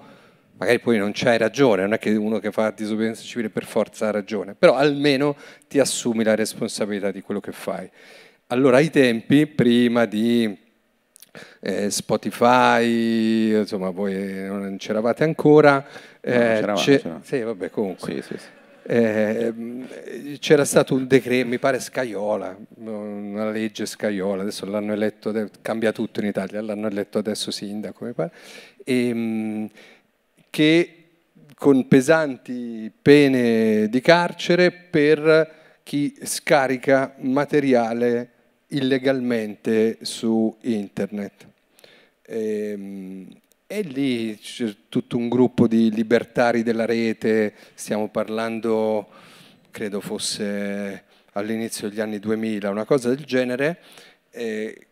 magari poi non c'hai ragione, non è che uno che fa disobbedienza civile per forza ha ragione, però almeno ti assumi la responsabilità di quello che fai. Allora ai tempi, prima di eh, Spotify, insomma voi non c'eravate ancora. No, c'eravamo, c'è- c'eravamo. sì, vabbè, comunque. Sì, sì, sì. Eh, c'era stato un decreto, mi pare Scaiola, una legge Scaiola, adesso l'hanno eletto, cambia tutto in Italia, l'hanno eletto adesso sindaco, mi pare, ehm, che con pesanti pene di carcere per chi scarica materiale illegalmente su internet. Ehm, E lì c'è tutto un gruppo di libertari della rete, stiamo parlando, credo fosse all'inizio degli anni 2000, una cosa del genere, eh,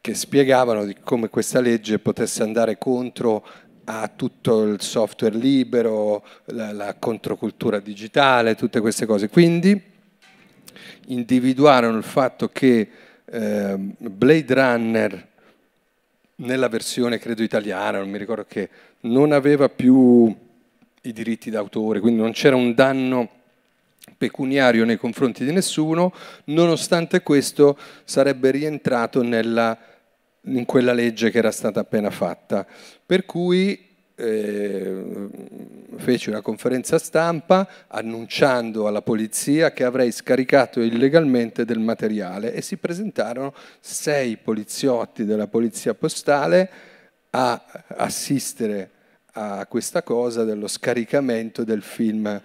che spiegavano di come questa legge potesse andare contro a tutto il software libero, la, la controcultura digitale, tutte queste cose. Quindi individuarono il fatto che eh, Blade Runner nella versione credo italiana, non mi ricordo che non aveva più i diritti d'autore, quindi non c'era un danno pecuniario nei confronti di nessuno, nonostante questo sarebbe rientrato nella, in quella legge che era stata appena fatta. Per cui eh, feci una conferenza stampa annunciando alla polizia che avrei scaricato illegalmente del materiale e si presentarono sei poliziotti della polizia postale a assistere a questa cosa dello scaricamento del film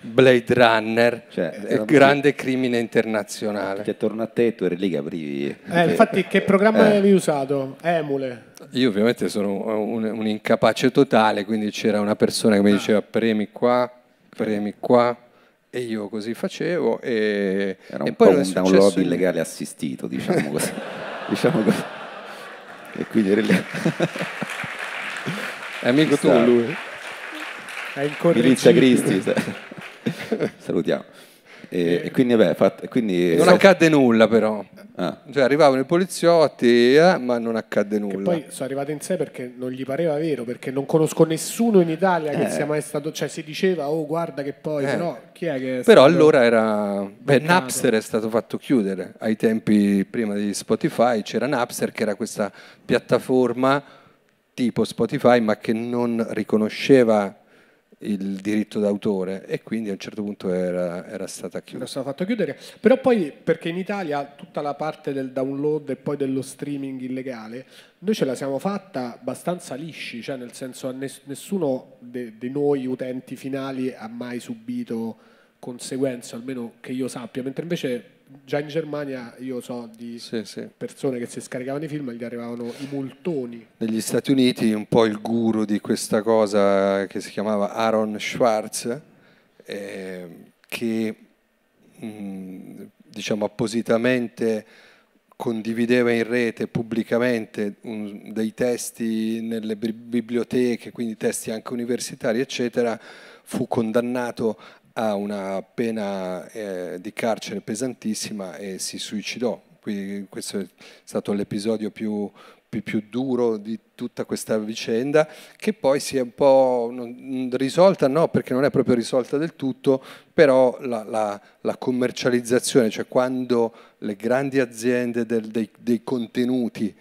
Blade Runner, Cioè, eh, grande crimine internazionale. Perché attorno a te tu eri lì che aprivi... Eh, infatti, che programma Eh. avevi usato? Emule. Io ovviamente sono un, un incapace totale, quindi c'era una persona che mi diceva premi qua, premi qua, e io così facevo. E, Era e un poi po' un download niente. illegale assistito, diciamo così. diciamo così. E quindi. È amico Sta- tu lui? È Milizia. Cristi. sa- Salutiamo. E, e quindi, vabbè, fat- e quindi Non accadde nulla però. Ah, Cioè arrivavano i poliziotti, eh, ma non accadde Che nulla. poi sono arrivato in sé perché non gli pareva vero, perché non conosco nessuno in Italia che Eh. sia mai stato, cioè si diceva oh guarda che poi, Eh. però chi è che è Però allora era... Beh. Napster è stato fatto chiudere. Ai tempi prima di Spotify c'era Napster che era questa piattaforma tipo Spotify ma che non riconosceva il diritto d'autore e quindi a un certo punto era, era stata era chiusa. stato fatto chiudere. Però poi, perché in Italia tutta la parte del download e poi dello streaming illegale, noi ce la siamo fatta abbastanza lisci, cioè nel senso ness- nessuno di noi utenti finali ha mai subito conseguenze, almeno che io sappia, mentre invece già in Germania io so di Sì, sì. persone che si scaricavano i film e gli arrivavano i multoni. Negli Stati Uniti un po' il guru di questa cosa che si chiamava Aaron Schwartz, eh, che mh, diciamo appositamente condivideva in rete pubblicamente un- dei testi nelle bi- biblioteche, quindi testi anche universitari, eccetera, fu condannato a una pena eh, di carcere pesantissima e si suicidò. Quindi questo è stato l'episodio più, più, più duro di tutta questa vicenda, che poi si è un po' non- risolta, no, perché non è proprio risolta del tutto, però la, la- la commercializzazione, cioè quando le grandi aziende del- dei, dei contenuti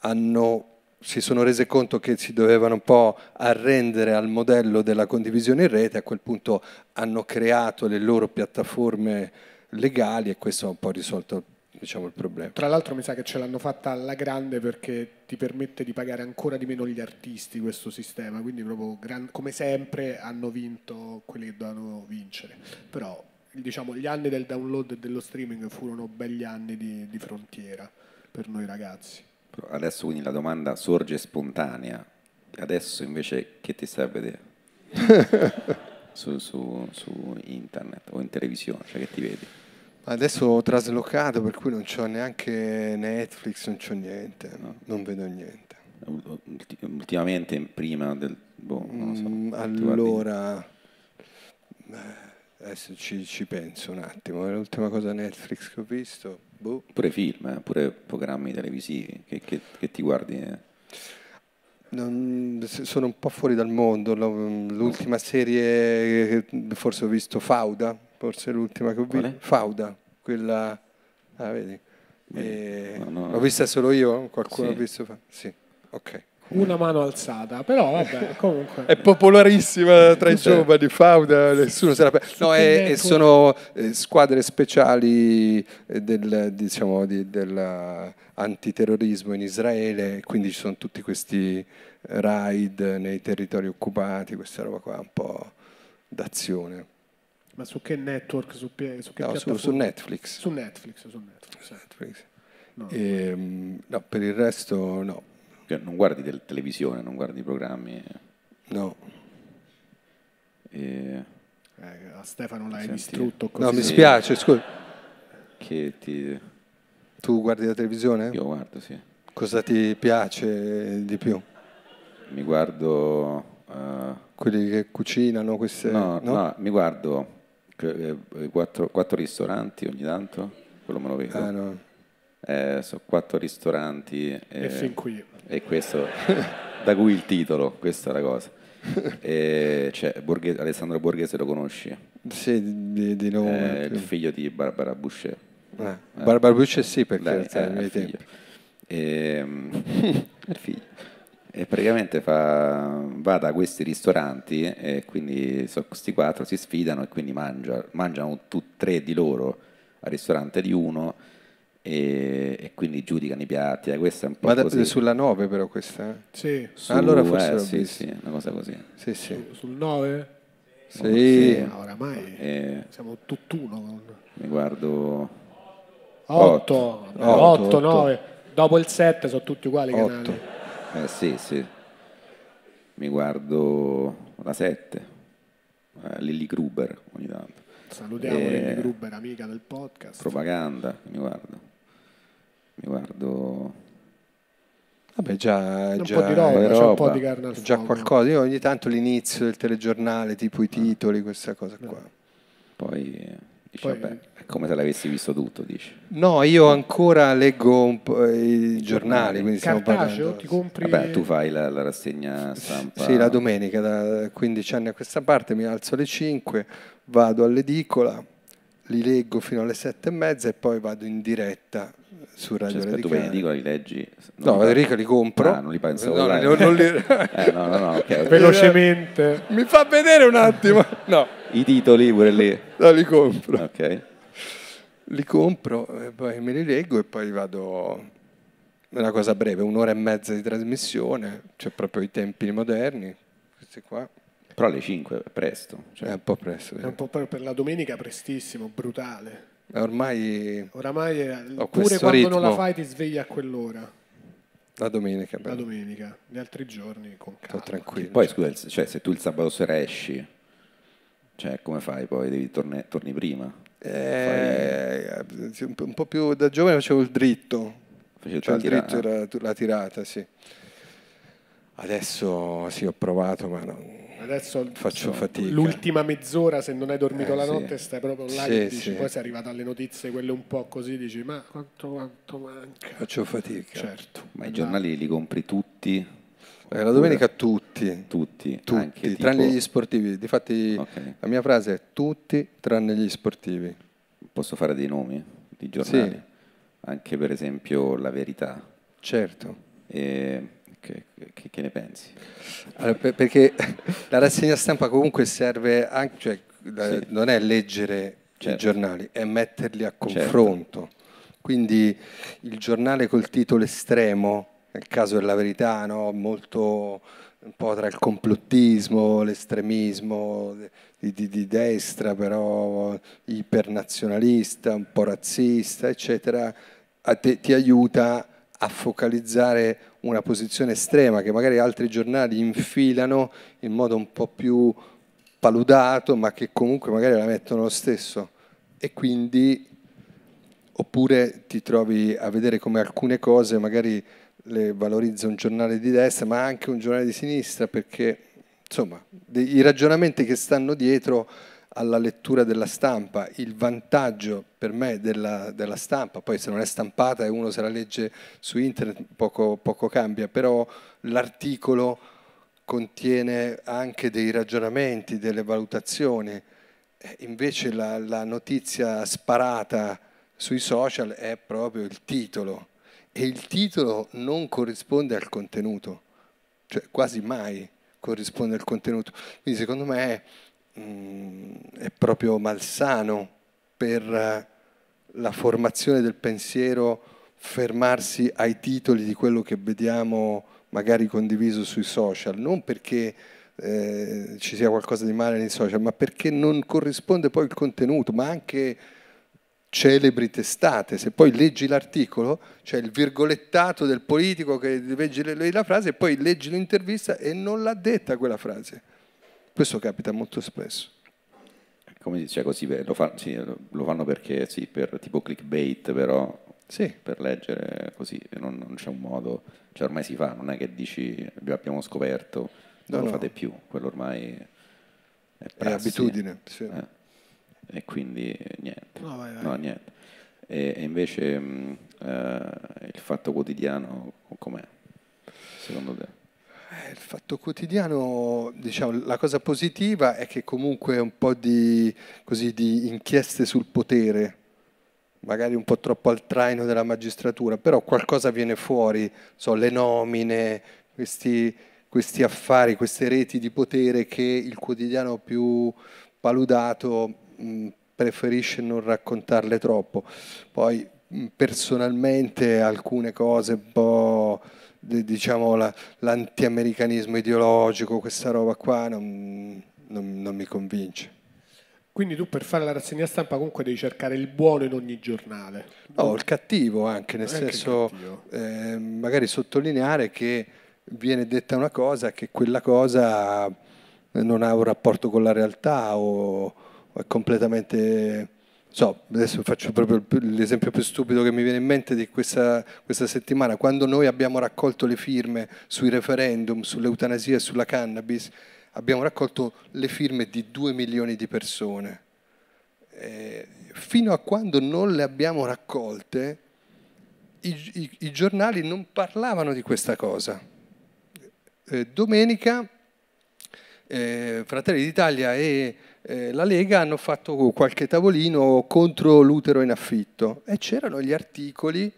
hanno, si sono rese conto che si dovevano un po' arrendere al modello della condivisione in rete, a quel punto hanno creato le loro piattaforme legali e questo ha un po' risolto diciamo, il problema. Tra l'altro mi sa che ce l'hanno fatta alla grande perché ti permette di pagare ancora di meno gli artisti questo sistema, quindi proprio come sempre hanno vinto quelli che dovevano vincere. Però diciamo gli anni del download e dello streaming furono begli anni di, di frontiera per noi ragazzi. Adesso quindi la domanda sorge spontanea. Adesso invece che ti stai a vedere? su, su- su internet o in televisione, cioè che ti vedi? Adesso ho traslocato per cui non c'ho neanche Netflix, non c'ho niente, No. non vedo niente. Ulti- Ultimamente, prima del... Boh, non so. Mm, allora, adesso ci, ci penso un attimo. L'ultima cosa Netflix che ho visto, boh. Pure film, eh, pure programmi televisivi che, che- che ti guardi. eh. Non- sono un po' fuori dal mondo. L'ultima serie, che forse ho visto Fauda, forse l'ultima che ho visto. Fauda, quella, ah, vedi, E- No, no. L'ho vista solo io? Qualcuno Sì. ha visto? Sì, ok. Una mano alzata, però vabbè, comunque. È popolarissima tra i giovani, Fauda, nessuno se la pe- No, e, e network? sono eh, squadre speciali eh, del, diciamo, di- dell'antiterrorismo in Israele, quindi ci sono tutti questi raid nei territori occupati, questa roba qua un po' d'azione. Ma su che network? Su, su che No, su, su Netflix. Su Netflix, su Netflix. eh. Netflix. No. Ehm, no, per il resto no. Cioè, non guardi del- televisione, non guardi i programmi. no. eh, Eh, a Stefano l'hai Senti. distrutto così. No, mi spiace, scusa. che ti... Tu guardi la televisione? Io guardo, sì. Cosa ti piace di più? Mi guardo... eh, Quelli che cucinano queste... no, no, mi guardo eh, eh, quattro, quattro ristoranti ogni tanto, quello me lo vedo. Ah, no. Eh, sono quattro ristoranti E eh, fin qui. e questo da cui il titolo, questa è la cosa. E c'è Borghe- Alessandro Borghese lo conosci? Sì, di, di nome. È il figlio di Barbara Boucher. Eh, Barbara Bucci sì, perché Dai, sai, eh, il figlio. Ehm, il figlio. E praticamente fa, va da questi ristoranti e quindi so, questi quattro si sfidano e quindi mangia- mangiano tutti tre di loro al ristorante di uno e, e quindi giudicano i piatti. Eh, questa è un po' Ma da- sulla 9 però questa? eh? Sì, Su- allora forse eh, sì, sì, una cosa così. Sì, sì. sul 9? Sì. Ah, oramai E siamo tutt'uno. con- mi guardo 8, Otto, 8, otto. 9. Dopo il 7 sono tutti uguali i Otto. canali. Eh sì, sì. Mi guardo la 7, eh, Lilly Gruber ogni tanto. Salutiamo Eh, Lily Gruber, amica del podcast. Propaganda, mi guardo. Mi guardo... Vabbè, già, un già, po' di roba, c'è un roba. po' di carne al già fuoco. qualcosa. Io ogni tanto l'inizio del telegiornale, tipo i titoli, questa cosa qua. Poi eh, dici, Poi- vabbè, è come se l'avessi visto tutto, dici. No, io ancora leggo un po' i giornali, quindi stiamo Cartaceo, parlando. ti compri... Vabbè, tu fai la, la rassegna stampa. Sì, la domenica, da 15 anni a questa parte, mi alzo alle 5, vado all'edicola, li leggo fino alle 7 e mezza e poi vado in diretta su Radio Cioè, aspetta, tu vai in Radicale. edicola, li leggi? No, Enrico li compro. Ah, non li pensavo No, online. non- non li- Eh, no, no, no, ok, ok. Velocemente. Mi fa vedere un attimo. No, I titoli pure lì. no, li compro. Ok. Li compro, e poi me li leggo e poi vado... È una cosa breve, un'ora e mezza di trasmissione, c'è proprio i tempi moderni, questi qua. Però alle 5 è presto. Cioè, È un po' presto. È un po' per per la domenica prestissimo, brutale. Ormai Oramai è- Ho pure quando non la ritmo. fai ti svegli a quell'ora. la domenica, La però, domenica, gli altri giorni con sto calma. tranquillo. Poi scusa, il- cioè, se tu il sabato sera esci, cioè come fai poi? Devi torne- torni prima? Eh, un po'- un po' più da giovane facevo il dritto. Facevi Cioè, il la tirata? dritto era la tirata, sì. Adesso sì, ho provato, ma non Adesso faccio fatica. l'ultima mezz'ora, se non hai dormito Eh, la sì. notte, stai proprio là Sì, dici, sì. poi sei arrivato alle notizie, quelle un po' così, dici, ma quanto, quanto manca? Faccio fatica. Certo. Ma i giornali li compri tutti? Eh, la domenica tutti. Tutti? Tutti, anche tipo- tranne gli sportivi. Difatti Ok. la mia frase è tutti tranne gli sportivi. Posso fare dei nomi di giornali? Anche per esempio La Verità. Certo. E che, che- che ne pensi? Allora, per- perché la rassegna stampa comunque serve anche, cioè, Sì. non è leggere Certo. i giornali, è metterli a confronto. Quindi il giornale col titolo estremo, nel caso della verità, no? molto un po' tra il complottismo, l'estremismo di, di- di destra, però ipernazionalista, un po' razzista, eccetera, a te- ti aiuta a focalizzare una posizione estrema che magari altri giornali infilano in modo un po' più paludato, ma che comunque magari la mettono lo stesso. E quindi, oppure ti trovi a vedere come alcune cose magari le valorizza un giornale di destra, ma anche un giornale di sinistra, perché insomma, i ragionamenti che stanno dietro alla lettura della stampa, il vantaggio per me della, della stampa, poi se non è stampata e uno se la legge su internet poco, poco cambia, però l'articolo contiene anche dei ragionamenti, delle valutazioni, invece la, la notizia sparata sui social è proprio il titolo. E il titolo non corrisponde al contenuto, cioè quasi mai corrisponde al contenuto. Quindi secondo me mh, mm, è proprio malsano per la formazione del pensiero fermarsi ai titoli di quello che vediamo magari condiviso sui social, non perché eh, ci sia qualcosa di male nei social, ma perché non corrisponde poi il contenuto, ma anche celebri testate. Se poi leggi l'articolo, c'è il virgolettato del politico che leggi la frase e poi leggi l'intervista e non l'ha detta quella frase. Questo capita molto spesso. Come dice così, lo, fa, sì, lo fanno perché sì, per tipo clickbait, però sì. per leggere così, non, non, c'è un modo, cioè ormai si fa, non è che dici abbiamo scoperto, non no, lo fate più, quello ormai è, prassi, è abitudine. Sì. Eh e quindi niente. No, vai, vai. No, niente. E, e invece mh, eh, il fatto quotidiano com'è, secondo te? Eh, il fatto quotidiano, diciamo, la cosa positiva è che comunque un po' di, così, di inchieste sul potere, magari un po' troppo al traino della magistratura, però qualcosa viene fuori, so, le nomine, questi, questi affari, queste reti di potere che il quotidiano più paludato preferisce non raccontarle troppo. Poi personalmente alcune cose un po' diciamo la, l'antiamericanismo ideologico, questa roba qua non, non, non mi convince. Quindi tu per fare la rassegna stampa comunque devi cercare il buono in ogni giornale. No, il cattivo anche, nel anche senso eh, magari sottolineare che viene detta una cosa che quella cosa non ha un rapporto con la realtà o, è completamente... So, adesso faccio proprio l'esempio più stupido che mi viene in mente di questa, questa settimana. Quando noi abbiamo raccolto le firme sui referendum, sull'eutanasia e sulla cannabis, abbiamo raccolto le firme di due milioni di persone. Eh, fino a quando non le abbiamo raccolte, i, i, i giornali non parlavano di questa cosa. Eh, domenica eh, Fratelli d'Italia e eh, la Lega hanno fatto qualche tavolino contro l'utero in affitto e c'erano gli articoli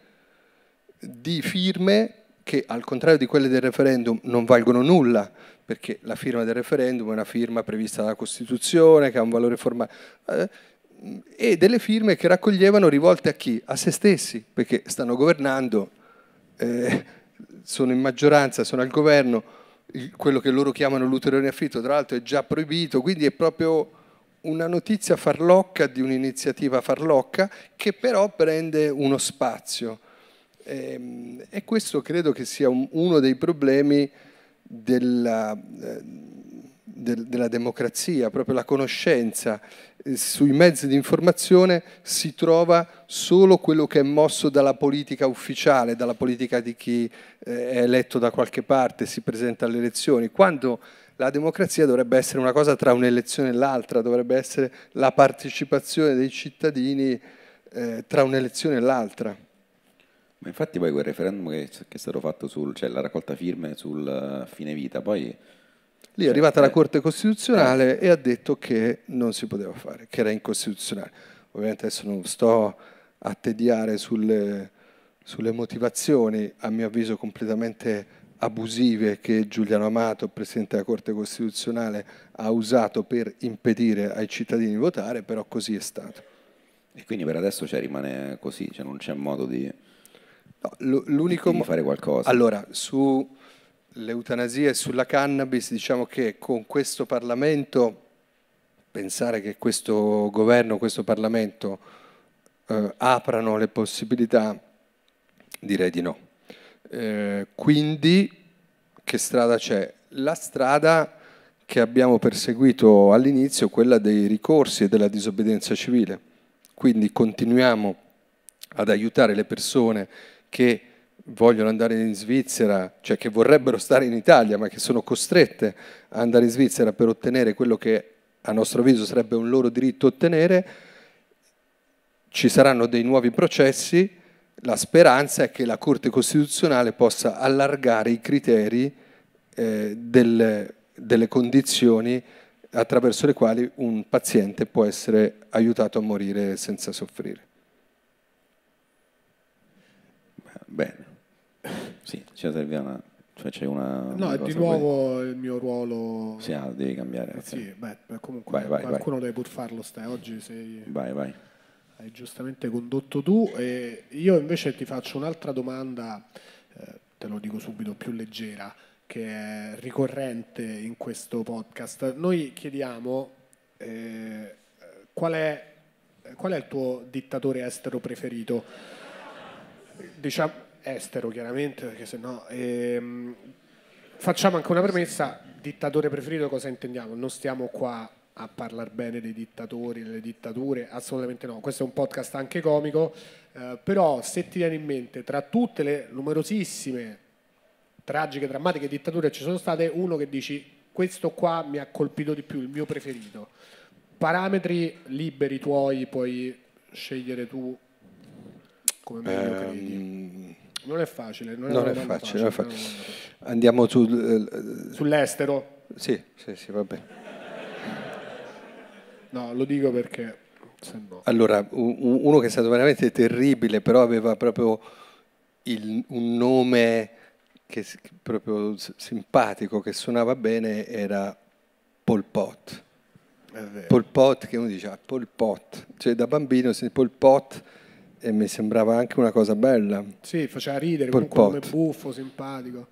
di firme che al contrario di quelle del referendum non valgono nulla, perché la firma del referendum è una firma prevista dalla Costituzione, che ha un valore formale, eh, e delle firme che raccoglievano rivolte a chi? A se stessi, perché stanno governando, eh, sono in maggioranza, sono al governo, quello che loro chiamano l'utero in affitto, tra l'altro è già proibito, quindi è proprio una notizia farlocca di un'iniziativa farlocca che però prende uno spazio. E, ehm, e questo credo che sia un, uno dei problemi della, eh, del, della democrazia, proprio la conoscenza. Eh, sui mezzi di informazione si trova solo quello che è mosso dalla politica ufficiale, dalla politica di chi eh, è eletto da qualche parte, si presenta alle elezioni. Quando la democrazia dovrebbe essere una cosa tra un'elezione e l'altra, dovrebbe essere la partecipazione dei cittadini eh, tra un'elezione e l'altra. Ma infatti poi quel referendum che, è stato fatto sul, cioè raccolta firme sul uh, fine vita, poi... Lì è arrivata la Corte Costituzionale eh. e ha detto che non si poteva fare, che era incostituzionale. Ovviamente adesso non sto a tediare sulle, sulle motivazioni, a mio avviso completamente abusive che Giuliano Amato, Presidente della Corte Costituzionale, ha usato per impedire ai cittadini di votare, però così è stato. E quindi per adesso cioè, rimane così, cioè non c'è modo di, no, l'unico di, di fare qualcosa. Allora, sull'eutanasia e sulla cannabis, diciamo che con questo Parlamento, pensare che questo governo, questo Parlamento eh, aprano le possibilità, direi di no. Eh, quindi che strada c'è? La strada che abbiamo perseguito all'inizio, quella dei ricorsi e della disobbedienza civile. Quindi continuiamo ad aiutare le persone che vogliono andare in Svizzera, cioè che vorrebbero stare in Italia, ma che sono costrette ad andare in Svizzera per ottenere quello che a nostro avviso sarebbe un loro diritto ottenere. Ci saranno dei nuovi processi la speranza è che la Corte Costituzionale possa allargare i criteri eh, delle, delle condizioni attraverso le quali un paziente può essere aiutato a morire senza soffrire. Bene. Sì, ci serviva una... Cioè c'è una... No, è di nuovo il mio ruolo. poi- Sì, ah, devi cambiare. Eh. Sì, beh, comunque Vai, vai, qualcuno deve pur farlo. Stai. Oggi sei, Vai, vai. hai giustamente condotto tu. E io invece ti faccio un'altra domanda, eh, te lo dico subito, più leggera, che è ricorrente in questo podcast. Noi chiediamo eh, qual, è, qual è il tuo dittatore estero preferito? Diciamo estero chiaramente, perché sennò... ehm, facciamo anche una premessa, dittatore preferito cosa intendiamo? Non stiamo qua a parlare bene dei dittatori, delle dittature, assolutamente no, questo è un podcast anche comico, eh, però se ti viene in mente tra tutte le numerosissime tragiche, drammatiche dittature ci sono state, uno che dici questo qua mi ha colpito di più, il mio preferito. Parametri liberi tuoi, puoi scegliere tu come meglio credi. Non è facile, non è, non è è facile, facile. facile. Andiamo sul... eh, Sull'estero? sì, sì, sì, va bene. No, lo dico perché no. Allora, uno che è stato veramente terribile, però aveva proprio il- un nome che, proprio simpatico, che suonava bene, era Pol Pot. Pol Pot, che uno dice, ah, Pol Pot. Cioè da bambino si Pol Pot e mi sembrava anche una cosa bella. Sì, faceva ridere, Pol comunque Pot. buffo, simpatico.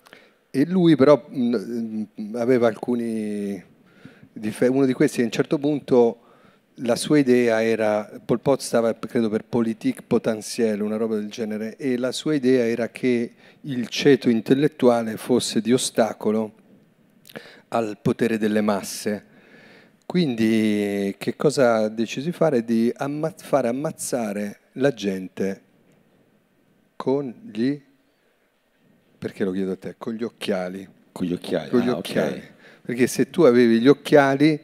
E lui però mh, mh, aveva alcuni uno di questi a un certo punto la sua idea era Pol Pot stava credo per politique potentielle, una roba del genere e la sua idea era che il ceto intellettuale fosse di ostacolo al potere delle masse. Quindi che cosa ha deciso di fare? Di amma- fare ammazzare la gente con gli perché lo chiedo a te? Con gli occhiali. Con gli occhiali. Con gli ah, occhiali. Perché se tu avevi gli occhiali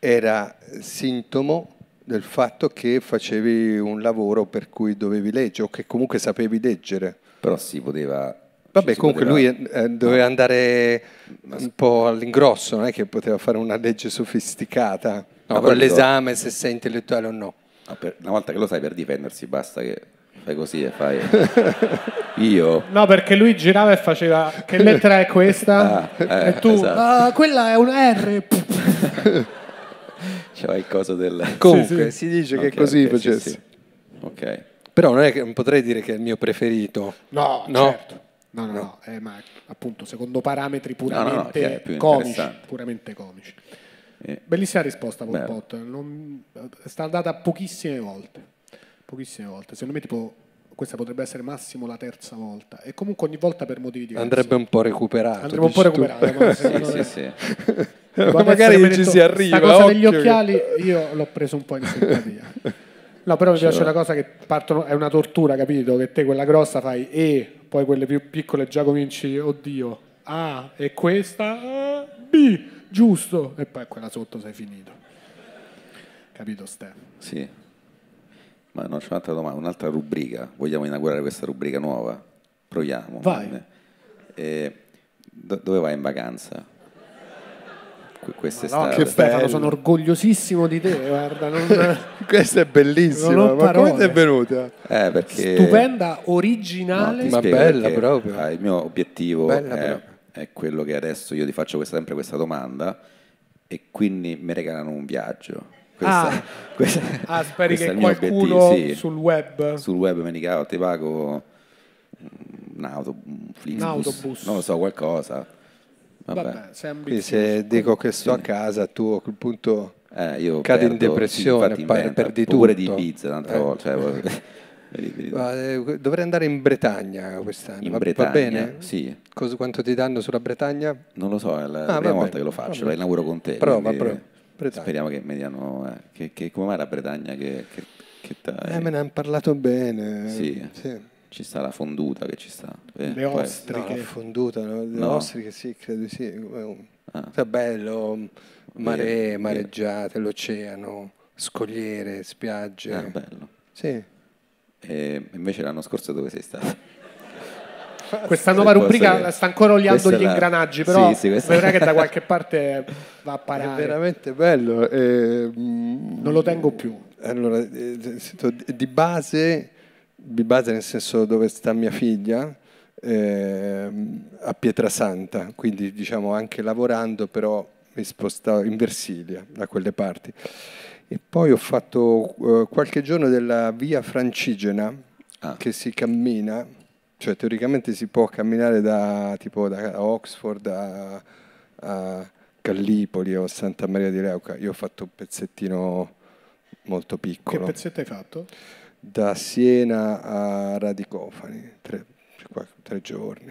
era sintomo del fatto che facevi un lavoro per cui dovevi leggere o che comunque sapevi leggere. Però si poteva... Vabbè, si comunque poteva- lui eh, doveva andare un po' all'ingrosso, non è che poteva fare una legge sofisticata. No, con l'esame se sei intellettuale o no. No, per- una volta che lo sai per difendersi basta che fai così e fai... Io... No, perché lui girava e faceva che lettera è questa? Ah, eh, e tu, esatto. "Ah, quella è un R. C'era il coso del... Comunque si dice che Ok, così ok, sì, facessi. sì. Ok. Però non è che non potrei dire che è il mio preferito. No, No. certo. No, no, no, eh, ma appunto secondo parametri no, no, puramente che comici, puramente comici. Eh, Bellissima risposta, Pol. Non, è stata data pochissime volte. Pochissime volte. Secondo me, tipo, questa potrebbe essere massimo la terza volta. E comunque ogni volta per motivi diversi. Andrebbe un po' recuperato. Andremo un po' recuperato. ma sì, sì, sì. Adesso Magari ci detto, si arriva, Sta cosa degli occhiali io l'ho preso un po' in simpatia. No, però mi piace una cosa che partono, è una tortura, capito? Che te quella grossa fai E, poi quelle più piccole già cominci, oddio, A, e questa, B, giusto, e poi quella sotto sei finito. Capito, Ste? Sì. Ma non c'è un'altra domanda, un'altra rubrica. Vogliamo inaugurare questa rubrica nuova? Proviamo. Vai. Eh, do- dove vai in vacanza? Que- No, Quest'estate. che Stefano, bello. sono orgogliosissimo di te, guarda, non- Questa è bellissima, ma come ti è venuta? Eh, perché... stupenda, No, originale. ti Ma bella proprio. ah, il mio obiettivo Bella è, proprio. È quello che adesso io ti faccio questa- sempre questa domanda e quindi mi regalano un viaggio. Questa, Ah. questa- Ah, speri che qualcuno obiettivo, sì. sul web sul web mi dica "Oh, ti pago un auto, un Flixbus, autobus. non lo so, qualcosa. Vabbè. Vabbè, sei Quindi se dico che sto a casa, tu a quel punto Eh, io cadi in perdo- depressione, pa- inventa, perdi pure tutto. di Ibiza un'altra Eh. volta. Cioè, eh, dovrei andare in Bretagna quest'anno. In va, va Bretagna, bene? sì. Cosa- quanto ti danno sulla Bretagna? Non lo so, è la Ah, prima volta che lo faccio, la inauguro con te. Prova, prova. Bretagna. Speriamo che mi diano... eh, che, che- come mai la Bretagna che, che, che? Eh, me ne hanno parlato bene. Sì. sì. Ci sta la fonduta che ci sta. eh, Le ostriche. No, la fonduta, no? le No. ostriche sì, credo sì. Ah. È bello, mare, mareggiate, l'oceano, scogliere, spiagge. Ah, bello. Sì. E invece l'anno scorso dove sei stato? Questa nuova rubrica dire. sta ancora oliando Questa è gli la- ingranaggi, però Sì, sì, questa- vedrai che da qualche parte va a È parare. veramente bello. eh, Non lo tengo più. Allora, eh, di base di base nel senso dove sta mia figlia, ehm, a Pietrasanta, quindi diciamo anche lavorando, però mi spostavo in Versilia, da quelle parti. E poi ho fatto eh, qualche giorno della via Francigena, Ah. che si cammina, cioè teoricamente si può camminare da, tipo, da Oxford a, a Gallipoli o Santa Maria di Leuca. Io ho fatto un pezzettino molto Che piccolo, pezzetto hai fatto? da Siena a Radicofani, tre, qua- tre giorni.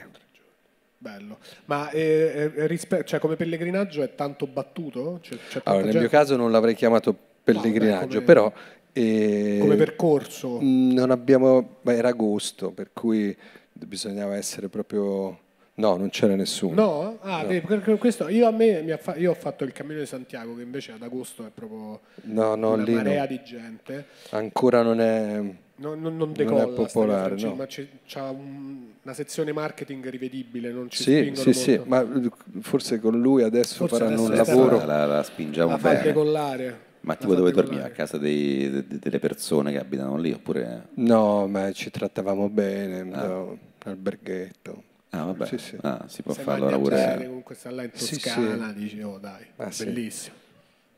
Bello. Ma eh, eh, rispe- cioè, come pellegrinaggio è tanto battuto? C'è, c'è tanta Allora, nel gente- mio caso non l'avrei chiamato pellegrinaggio, come- però... eh, Come percorso? Mm, Non abbiamo, beh, era agosto, per cui bisognava essere proprio... No, non c'era nessuno. No? Ah, vedi, perché questo, io, a me, mi ha fa- io ho fatto il Cammino di Santiago, che invece ad agosto è proprio No, no, una lì no. marea di gente. ancora non è... Non, non, non è decolla sta popolare, via Francigena, no. ma c'è, c'ha un- una sezione marketing rivedibile, non ci Sì, spingono sì, sì, ma eh, forse con lui adesso Forse faranno un adesso lavoro... La, la spingiamo la fa bene. decollare. Ma tipo dove dormiva? A casa dei- de- delle persone che abitano lì? Oppure... No, ma ci trattavamo bene, Ah. no, alberghetto. Ah, vabbè. Sì, sì. Ah, si può fare allora pure... comunque sta là in Sì, Toscana, dici, oh dai, Ah, sì. bellissimo. Sì,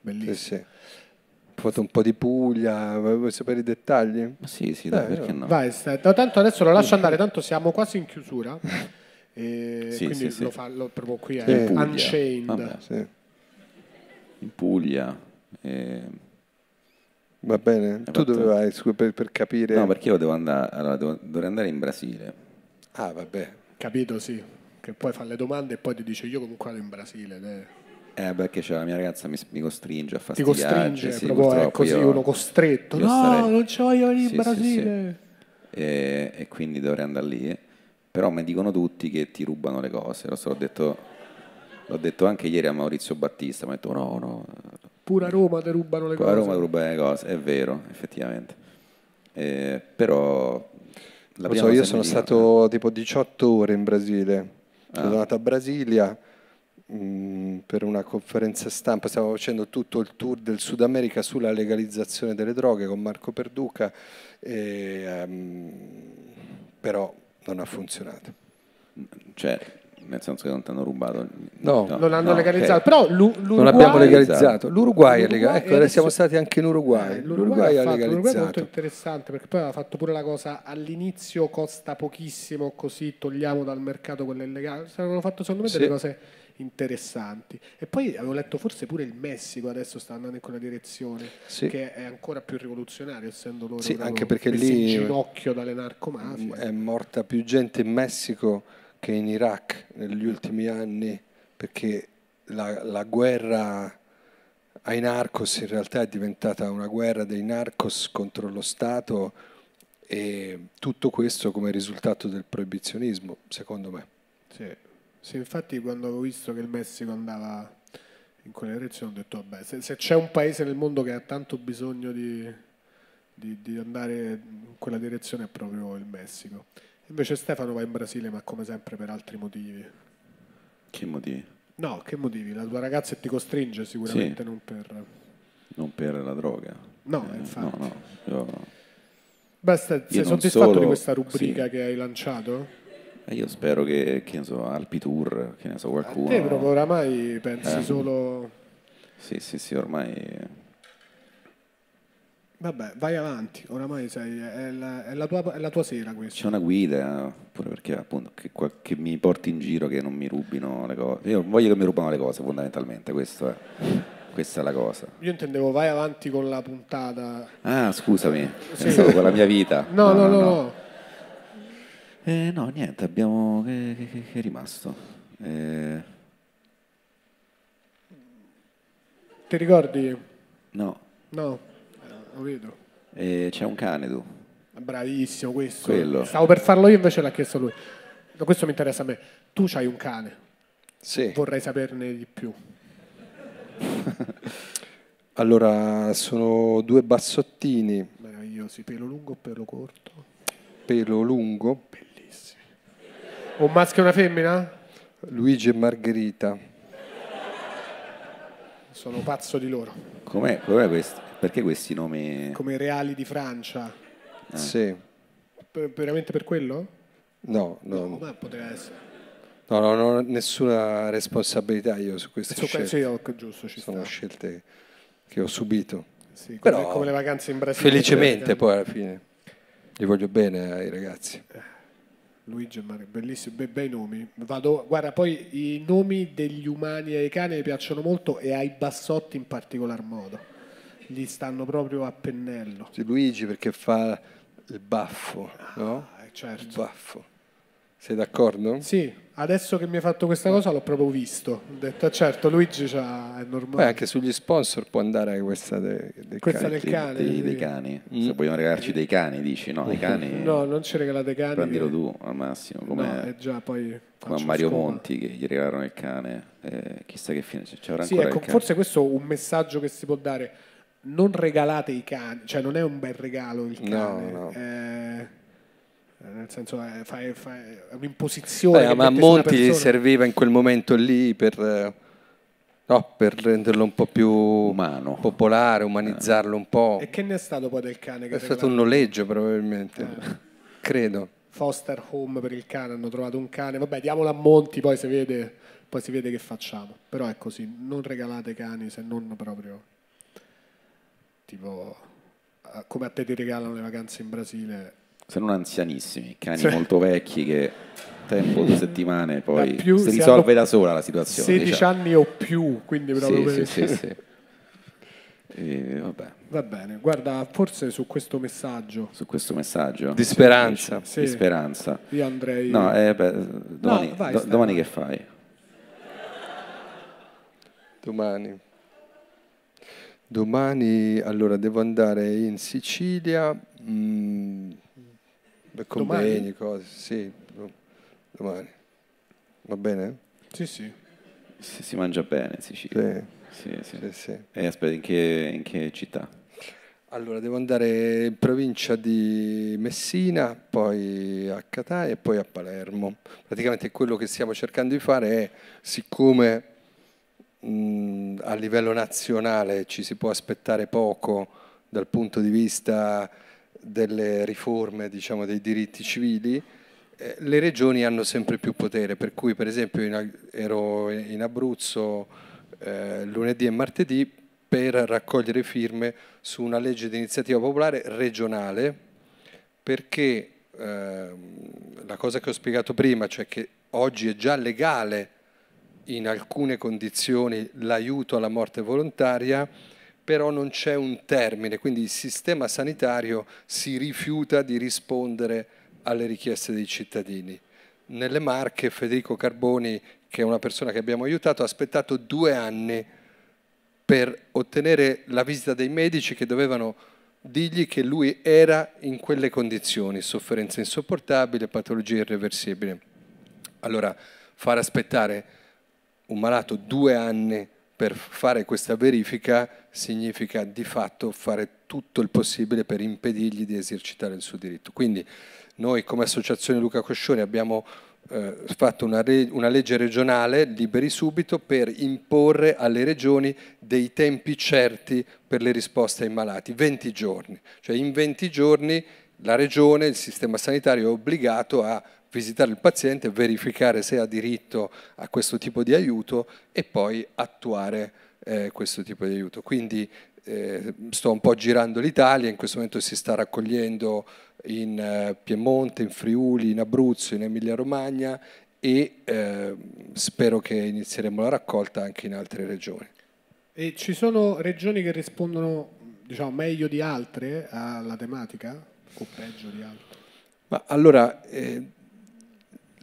Bellissimo. sì. Ho fatto un po' di Puglia, vuoi sapere i dettagli? Ma sì, sì, dai, Eh, perché no? Vai, stai- no, tanto adesso lo lascio andare, tanto siamo quasi in chiusura. E Sì, quindi sì, sì. lo fa lo, proprio qui Sì. è Puglia. Unchained. Vabbè. Sì. In Puglia. Eh, Va bene? Hai Tu fatto- dove vai per, per capire? No, perché io devo andare... Allora, devo- dovrei andare in Brasile. Ah, vabbè. Capito, sì. Che poi fa le domande e poi ti dice io comunque vado in Brasile. eh. Eh, perché c'è la mia ragazza mi, mi costringe a fare Ti costringe, sì, proprio è così io- uno costretto. No, starei- non ci voglio venire in Sì, sì, Brasile. E, e quindi dovrei andare lì. Però mi dicono tutti che ti rubano le cose. Lo so, l'ho detto, l'ho detto anche ieri a Maurizio Battista. Mi ha detto no, no, Pure a Roma ti rubano le qua a cose. Roma ti rubano le cose. È vero, effettivamente. Eh, però... la Lo prima so, io sono stato tipo 18 ore in Brasile. Sono Ah. andato a Brasilia mh, per una conferenza stampa. Stiamo facendo tutto il tour del Sud America sulla legalizzazione delle droghe con Marco Perduca, e, ehm, però non ha funzionato. Cioè, nel senso che non ti hanno rubato... No. Non hanno no, legalizzato. ok. Però l'U- l'Uruguay... Non abbiamo legalizzato. legalizzato. L'Uruguay, è L'Uruguay- Ecco, adesso- siamo stati anche in Uruguay. Eh, L'Uruguay, ha ha fatto- l'Uruguay è molto legalizzato. interessante perché poi aveva fatto pure la cosa all'inizio costa pochissimo così togliamo dal mercato quelle illegali avevano fatto secondo me Sì. delle cose interessanti e poi avevo letto forse pure il Messico adesso sta andando in quella direzione Sì. che è ancora più rivoluzionario essendo loro Sì, anche perché lì- in ginocchio dalle narcomafie È morta più gente in Messico che in Iraq negli ultimi anni perché la, la guerra ai narcos in realtà è diventata una guerra dei narcos contro lo Stato e tutto questo come risultato del proibizionismo, secondo me. Sì. Sì, infatti quando avevo visto che il Messico andava in quella direzione ho detto vabbè, se, se c'è un paese nel mondo che ha tanto bisogno di, di- di andare in quella direzione è proprio il Messico. Invece Stefano va in Brasile ma come sempre per altri motivi. Che motivi? No, che motivi? La tua ragazza ti costringe sicuramente, Sì. non per... Non per la droga. No, Eh, infatti. No, no. Io, Basta, sei soddisfatto solo- di questa rubrica sì. che hai lanciato? e io spero che, che ne so, Alpi Tour, che ne so, A qualcuno... te proprio oramai pensi Eh. solo... Sì, sì, sì, ormai... Vabbè, vai avanti, oramai sei, è, la, è la tua, è la tua sera questa. C'è una guida, pure perché appunto che, che mi porti in giro, che non mi rubino le cose. Io voglio che mi rubano le cose, fondamentalmente, questo è, questa è la cosa. Io intendevo vai avanti con la puntata. Ah, scusami, pensavo con la mia vita. No, no, no, no. Eh, no, niente, abbiamo... Che, che- che- è rimasto? Eh, Ti ricordi? no, No, lo vedo. Eh, c'è un cane tu. Bravissimo questo. Quello. Stavo per farlo io, invece l'ha chiesto lui. Questo mi interessa a me. Tu c'hai un cane, Sì. vorrei saperne di più. Allora, sono due bassottini, Meravigliosi, pelo lungo o pelo corto? pelo lungo, Bellissimi. Un maschio e una femmina? Luigi e Margherita. Sono pazzo di loro. Com'è, com'è questo? Perché questi nomi... Come i reali di Francia. Sì. Per- veramente per quello? No, no, No, ma poteva essere. no, no, non ho nessuna responsabilità io su queste Su scelte. sì, ho- giusto, ci Sono sta. scelte che ho subito. Sì, come, Però come le vacanze in Brasile. Felicemente poi alla fine. Gli voglio bene ai ragazzi. Luigi e Mario, bellissimi, be- bei nomi. Vado, guarda, poi i nomi degli umani e ai cani mi piacciono molto e ai bassotti in particolar modo. Gli stanno proprio a pennello. Sì, Luigi perché fa il baffo, no? Ah, eh, Il certo. baffo. Sei d'accordo? Sì, adesso che mi hai fatto questa cosa l'ho proprio visto. Ho detto, eh, certo, Luigi c'ha, è normale. Poi anche sugli sponsor può andare questa de- del Questa cane. del Dei, cane. dei- dei cani. Mm. Se vogliono regalarci dei cani, dici no, i cani No, non ci regalate cani. prendilo che- tu al massimo, come, No, è già poi come a Mario scopa. Monti che gli regalarono il cane. eh, chissà che fine, ci avrà Sì, ancora ecco, il cane. forse questo è un messaggio che si può dare. Non regalate i cani, cioè non è un bel regalo il No, cane. no. È, nel senso è, fa- fa- è un'imposizione. Beh, ma a Monti gli persona. serviva in quel momento lì per, eh, no, per renderlo un po' più Umano. popolare, umanizzarlo un po'. E che ne è stato poi del cane? Che È stato un noleggio probabilmente, Eh. credo. Foster home per il cane, hanno trovato un cane. Vabbè, diamolo a Monti, poi si vede, poi si vede che facciamo. Però è così, non regalate cani se non proprio tipo come a te ti regalano le vacanze in Brasile. Se non anzianissimi, cani Sì. molto vecchi che tempo due settimane poi più si risolve da sola la situazione. 16 diciamo. anni o più, quindi proprio Sì, per- sì, sì, sì. E, vabbè, Va bene, guarda, forse su questo messaggio su questo messaggio Di speranza. Sì. di speranza. io andrei No, eh, beh, domani, vai, do- domani che fai? Domani. Domani, allora, devo andare in Sicilia. mm, per convegni, Domani? cose. Sì, do- domani. Va bene? Sì, sì. Si, si mangia bene in Sicilia. Sì, Sì, sì. sì, sì. E aspetta, in che, in che città? Allora, devo andare in provincia di Messina, poi a Catania e poi a Palermo. Praticamente quello che stiamo cercando di fare è, siccome mh, a livello nazionale ci si può aspettare poco dal punto di vista delle riforme, diciamo, dei diritti civili, eh, le regioni hanno sempre più potere, per cui per esempio in ero in Abruzzo eh, lunedì e martedì per raccogliere firme su una legge di iniziativa popolare regionale perché ehm, la cosa che ho spiegato prima, cioè che oggi è già legale in alcune condizioni l'aiuto alla morte volontaria, però non c'è un termine, quindi il sistema sanitario si rifiuta di rispondere alle richieste dei cittadini. Nelle Marche Federico Carboni, che è una persona che abbiamo aiutato, ha aspettato due anni per ottenere la visita dei medici che dovevano dirgli che lui era in quelle condizioni, sofferenza insopportabile, patologia irreversibile. Allora, far aspettare un malato due anni per fare questa verifica significa di fatto fare tutto il possibile per impedirgli di esercitare il suo diritto. Quindi noi come Associazione Luca Coscioni abbiamo eh, fatto una, re- una legge regionale, Liberi Subito, per imporre alle regioni dei tempi certi per le risposte ai malati, 20 giorni. Cioè in 20 giorni la regione, il sistema sanitario è obbligato a visitare il paziente, verificare se ha diritto a questo tipo di aiuto e poi attuare eh, questo tipo di aiuto. Quindi eh, sto un po' girando l'Italia, in questo momento si sta raccogliendo in eh, Piemonte, in Friuli, in Abruzzo, in Emilia-Romagna e eh, spero che inizieremo la raccolta anche in altre regioni. E ci sono regioni che rispondono diciamo, meglio di altre alla tematica o peggio di altre? Ma allora, eh,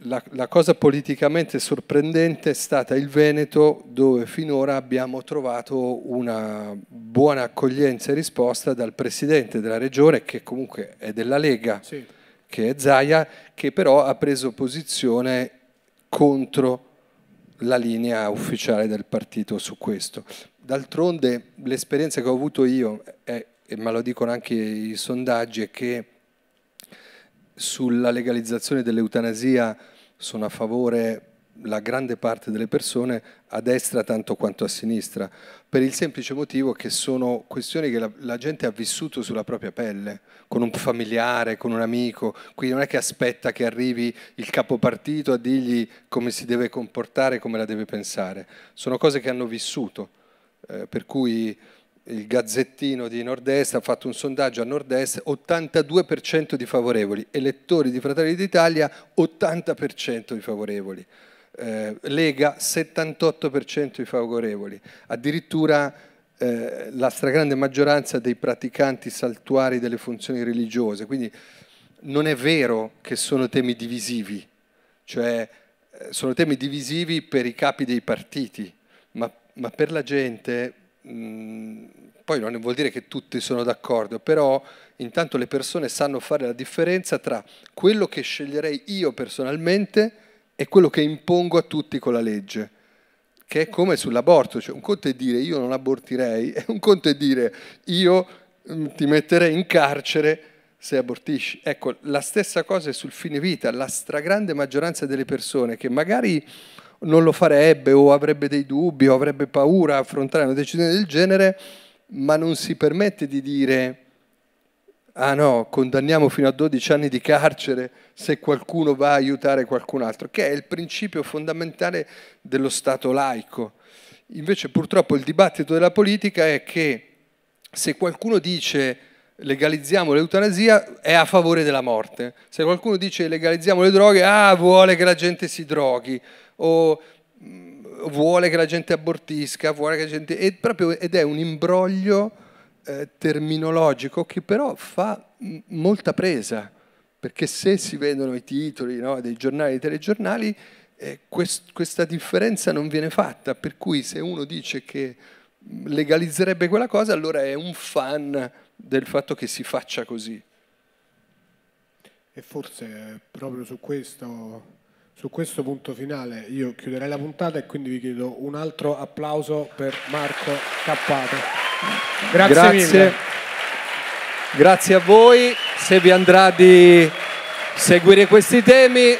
la, la cosa politicamente sorprendente è stata il Veneto, dove finora abbiamo trovato una buona accoglienza e risposta dal presidente della regione, che comunque è della Lega, Sì. che è Zaia, che però ha preso posizione contro la linea ufficiale del partito su questo. D'altronde l'esperienza che ho avuto io, è, e me lo dicono anche i sondaggi, è che sulla legalizzazione dell'eutanasia sono a favore la grande parte delle persone a destra tanto quanto a sinistra, per il semplice motivo che sono questioni che la, la, gente ha vissuto sulla propria pelle, con un familiare, con un amico, quindi non è che aspetta che arrivi il capopartito a dirgli come si deve comportare, come la deve pensare, sono cose che hanno vissuto, eh, per cui il Gazzettino di Nord-Est ha fatto un sondaggio a Nord-Est, 82% di favorevoli, elettori di Fratelli d'Italia 80% di favorevoli, eh, Lega 78% di favorevoli, addirittura eh, la stragrande maggioranza dei praticanti saltuari delle funzioni religiose, quindi non è vero che sono temi divisivi, cioè eh, sono temi divisivi per i capi dei partiti, ma, ma per la gente Mm, poi non vuol dire che tutti sono d'accordo, però intanto le persone sanno fare la differenza tra quello che sceglierei io personalmente e quello che impongo a tutti con la legge, che è come sull'aborto, cioè un conto è dire io non abortirei e un conto è dire io mm, ti metterei in carcere se abortisci. Ecco, la stessa cosa è sul fine vita, la stragrande maggioranza delle persone che magari non lo farebbe o avrebbe dei dubbi o avrebbe paura a affrontare una decisione del genere, ma non si permette di dire ah no, condanniamo fino a 12 anni di carcere se qualcuno va a aiutare qualcun altro, che è il principio fondamentale dello Stato laico. Invece purtroppo il dibattito della politica è che se qualcuno dice legalizziamo l'eutanasia è a favore della morte, se qualcuno dice legalizziamo le droghe, ah vuole che la gente si droghi, o vuole che la gente abortisca, vuole che la gente... Ed, proprio, ed è un imbroglio eh, terminologico che però fa molta presa, perché se si vedono i titoli no, dei giornali e dei telegiornali, eh, quest- questa differenza non viene fatta, per cui se uno dice che legalizzerebbe quella cosa, allora è un fan del fatto che si faccia così. E forse proprio su questo su questo punto finale io chiuderei la puntata e quindi vi chiedo un altro applauso per Marco Cappato. Grazie, Grazie. mille. Grazie a voi, se vi andrà di seguire questi temi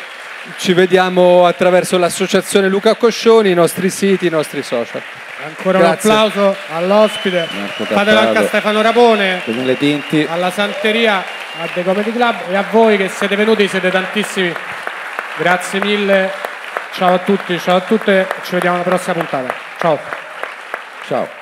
ci vediamo attraverso l'associazione Luca Coscioni, i nostri siti, i nostri social. Ancora Grazie. un applauso all'ospite, fatelo anche a Stefano Rapone, alla Santeria, a The Comedy Club e a voi che siete venuti, siete tantissimi. Grazie mille, ciao a tutti, ciao a tutte, ci vediamo alla prossima puntata. Ciao. Ciao.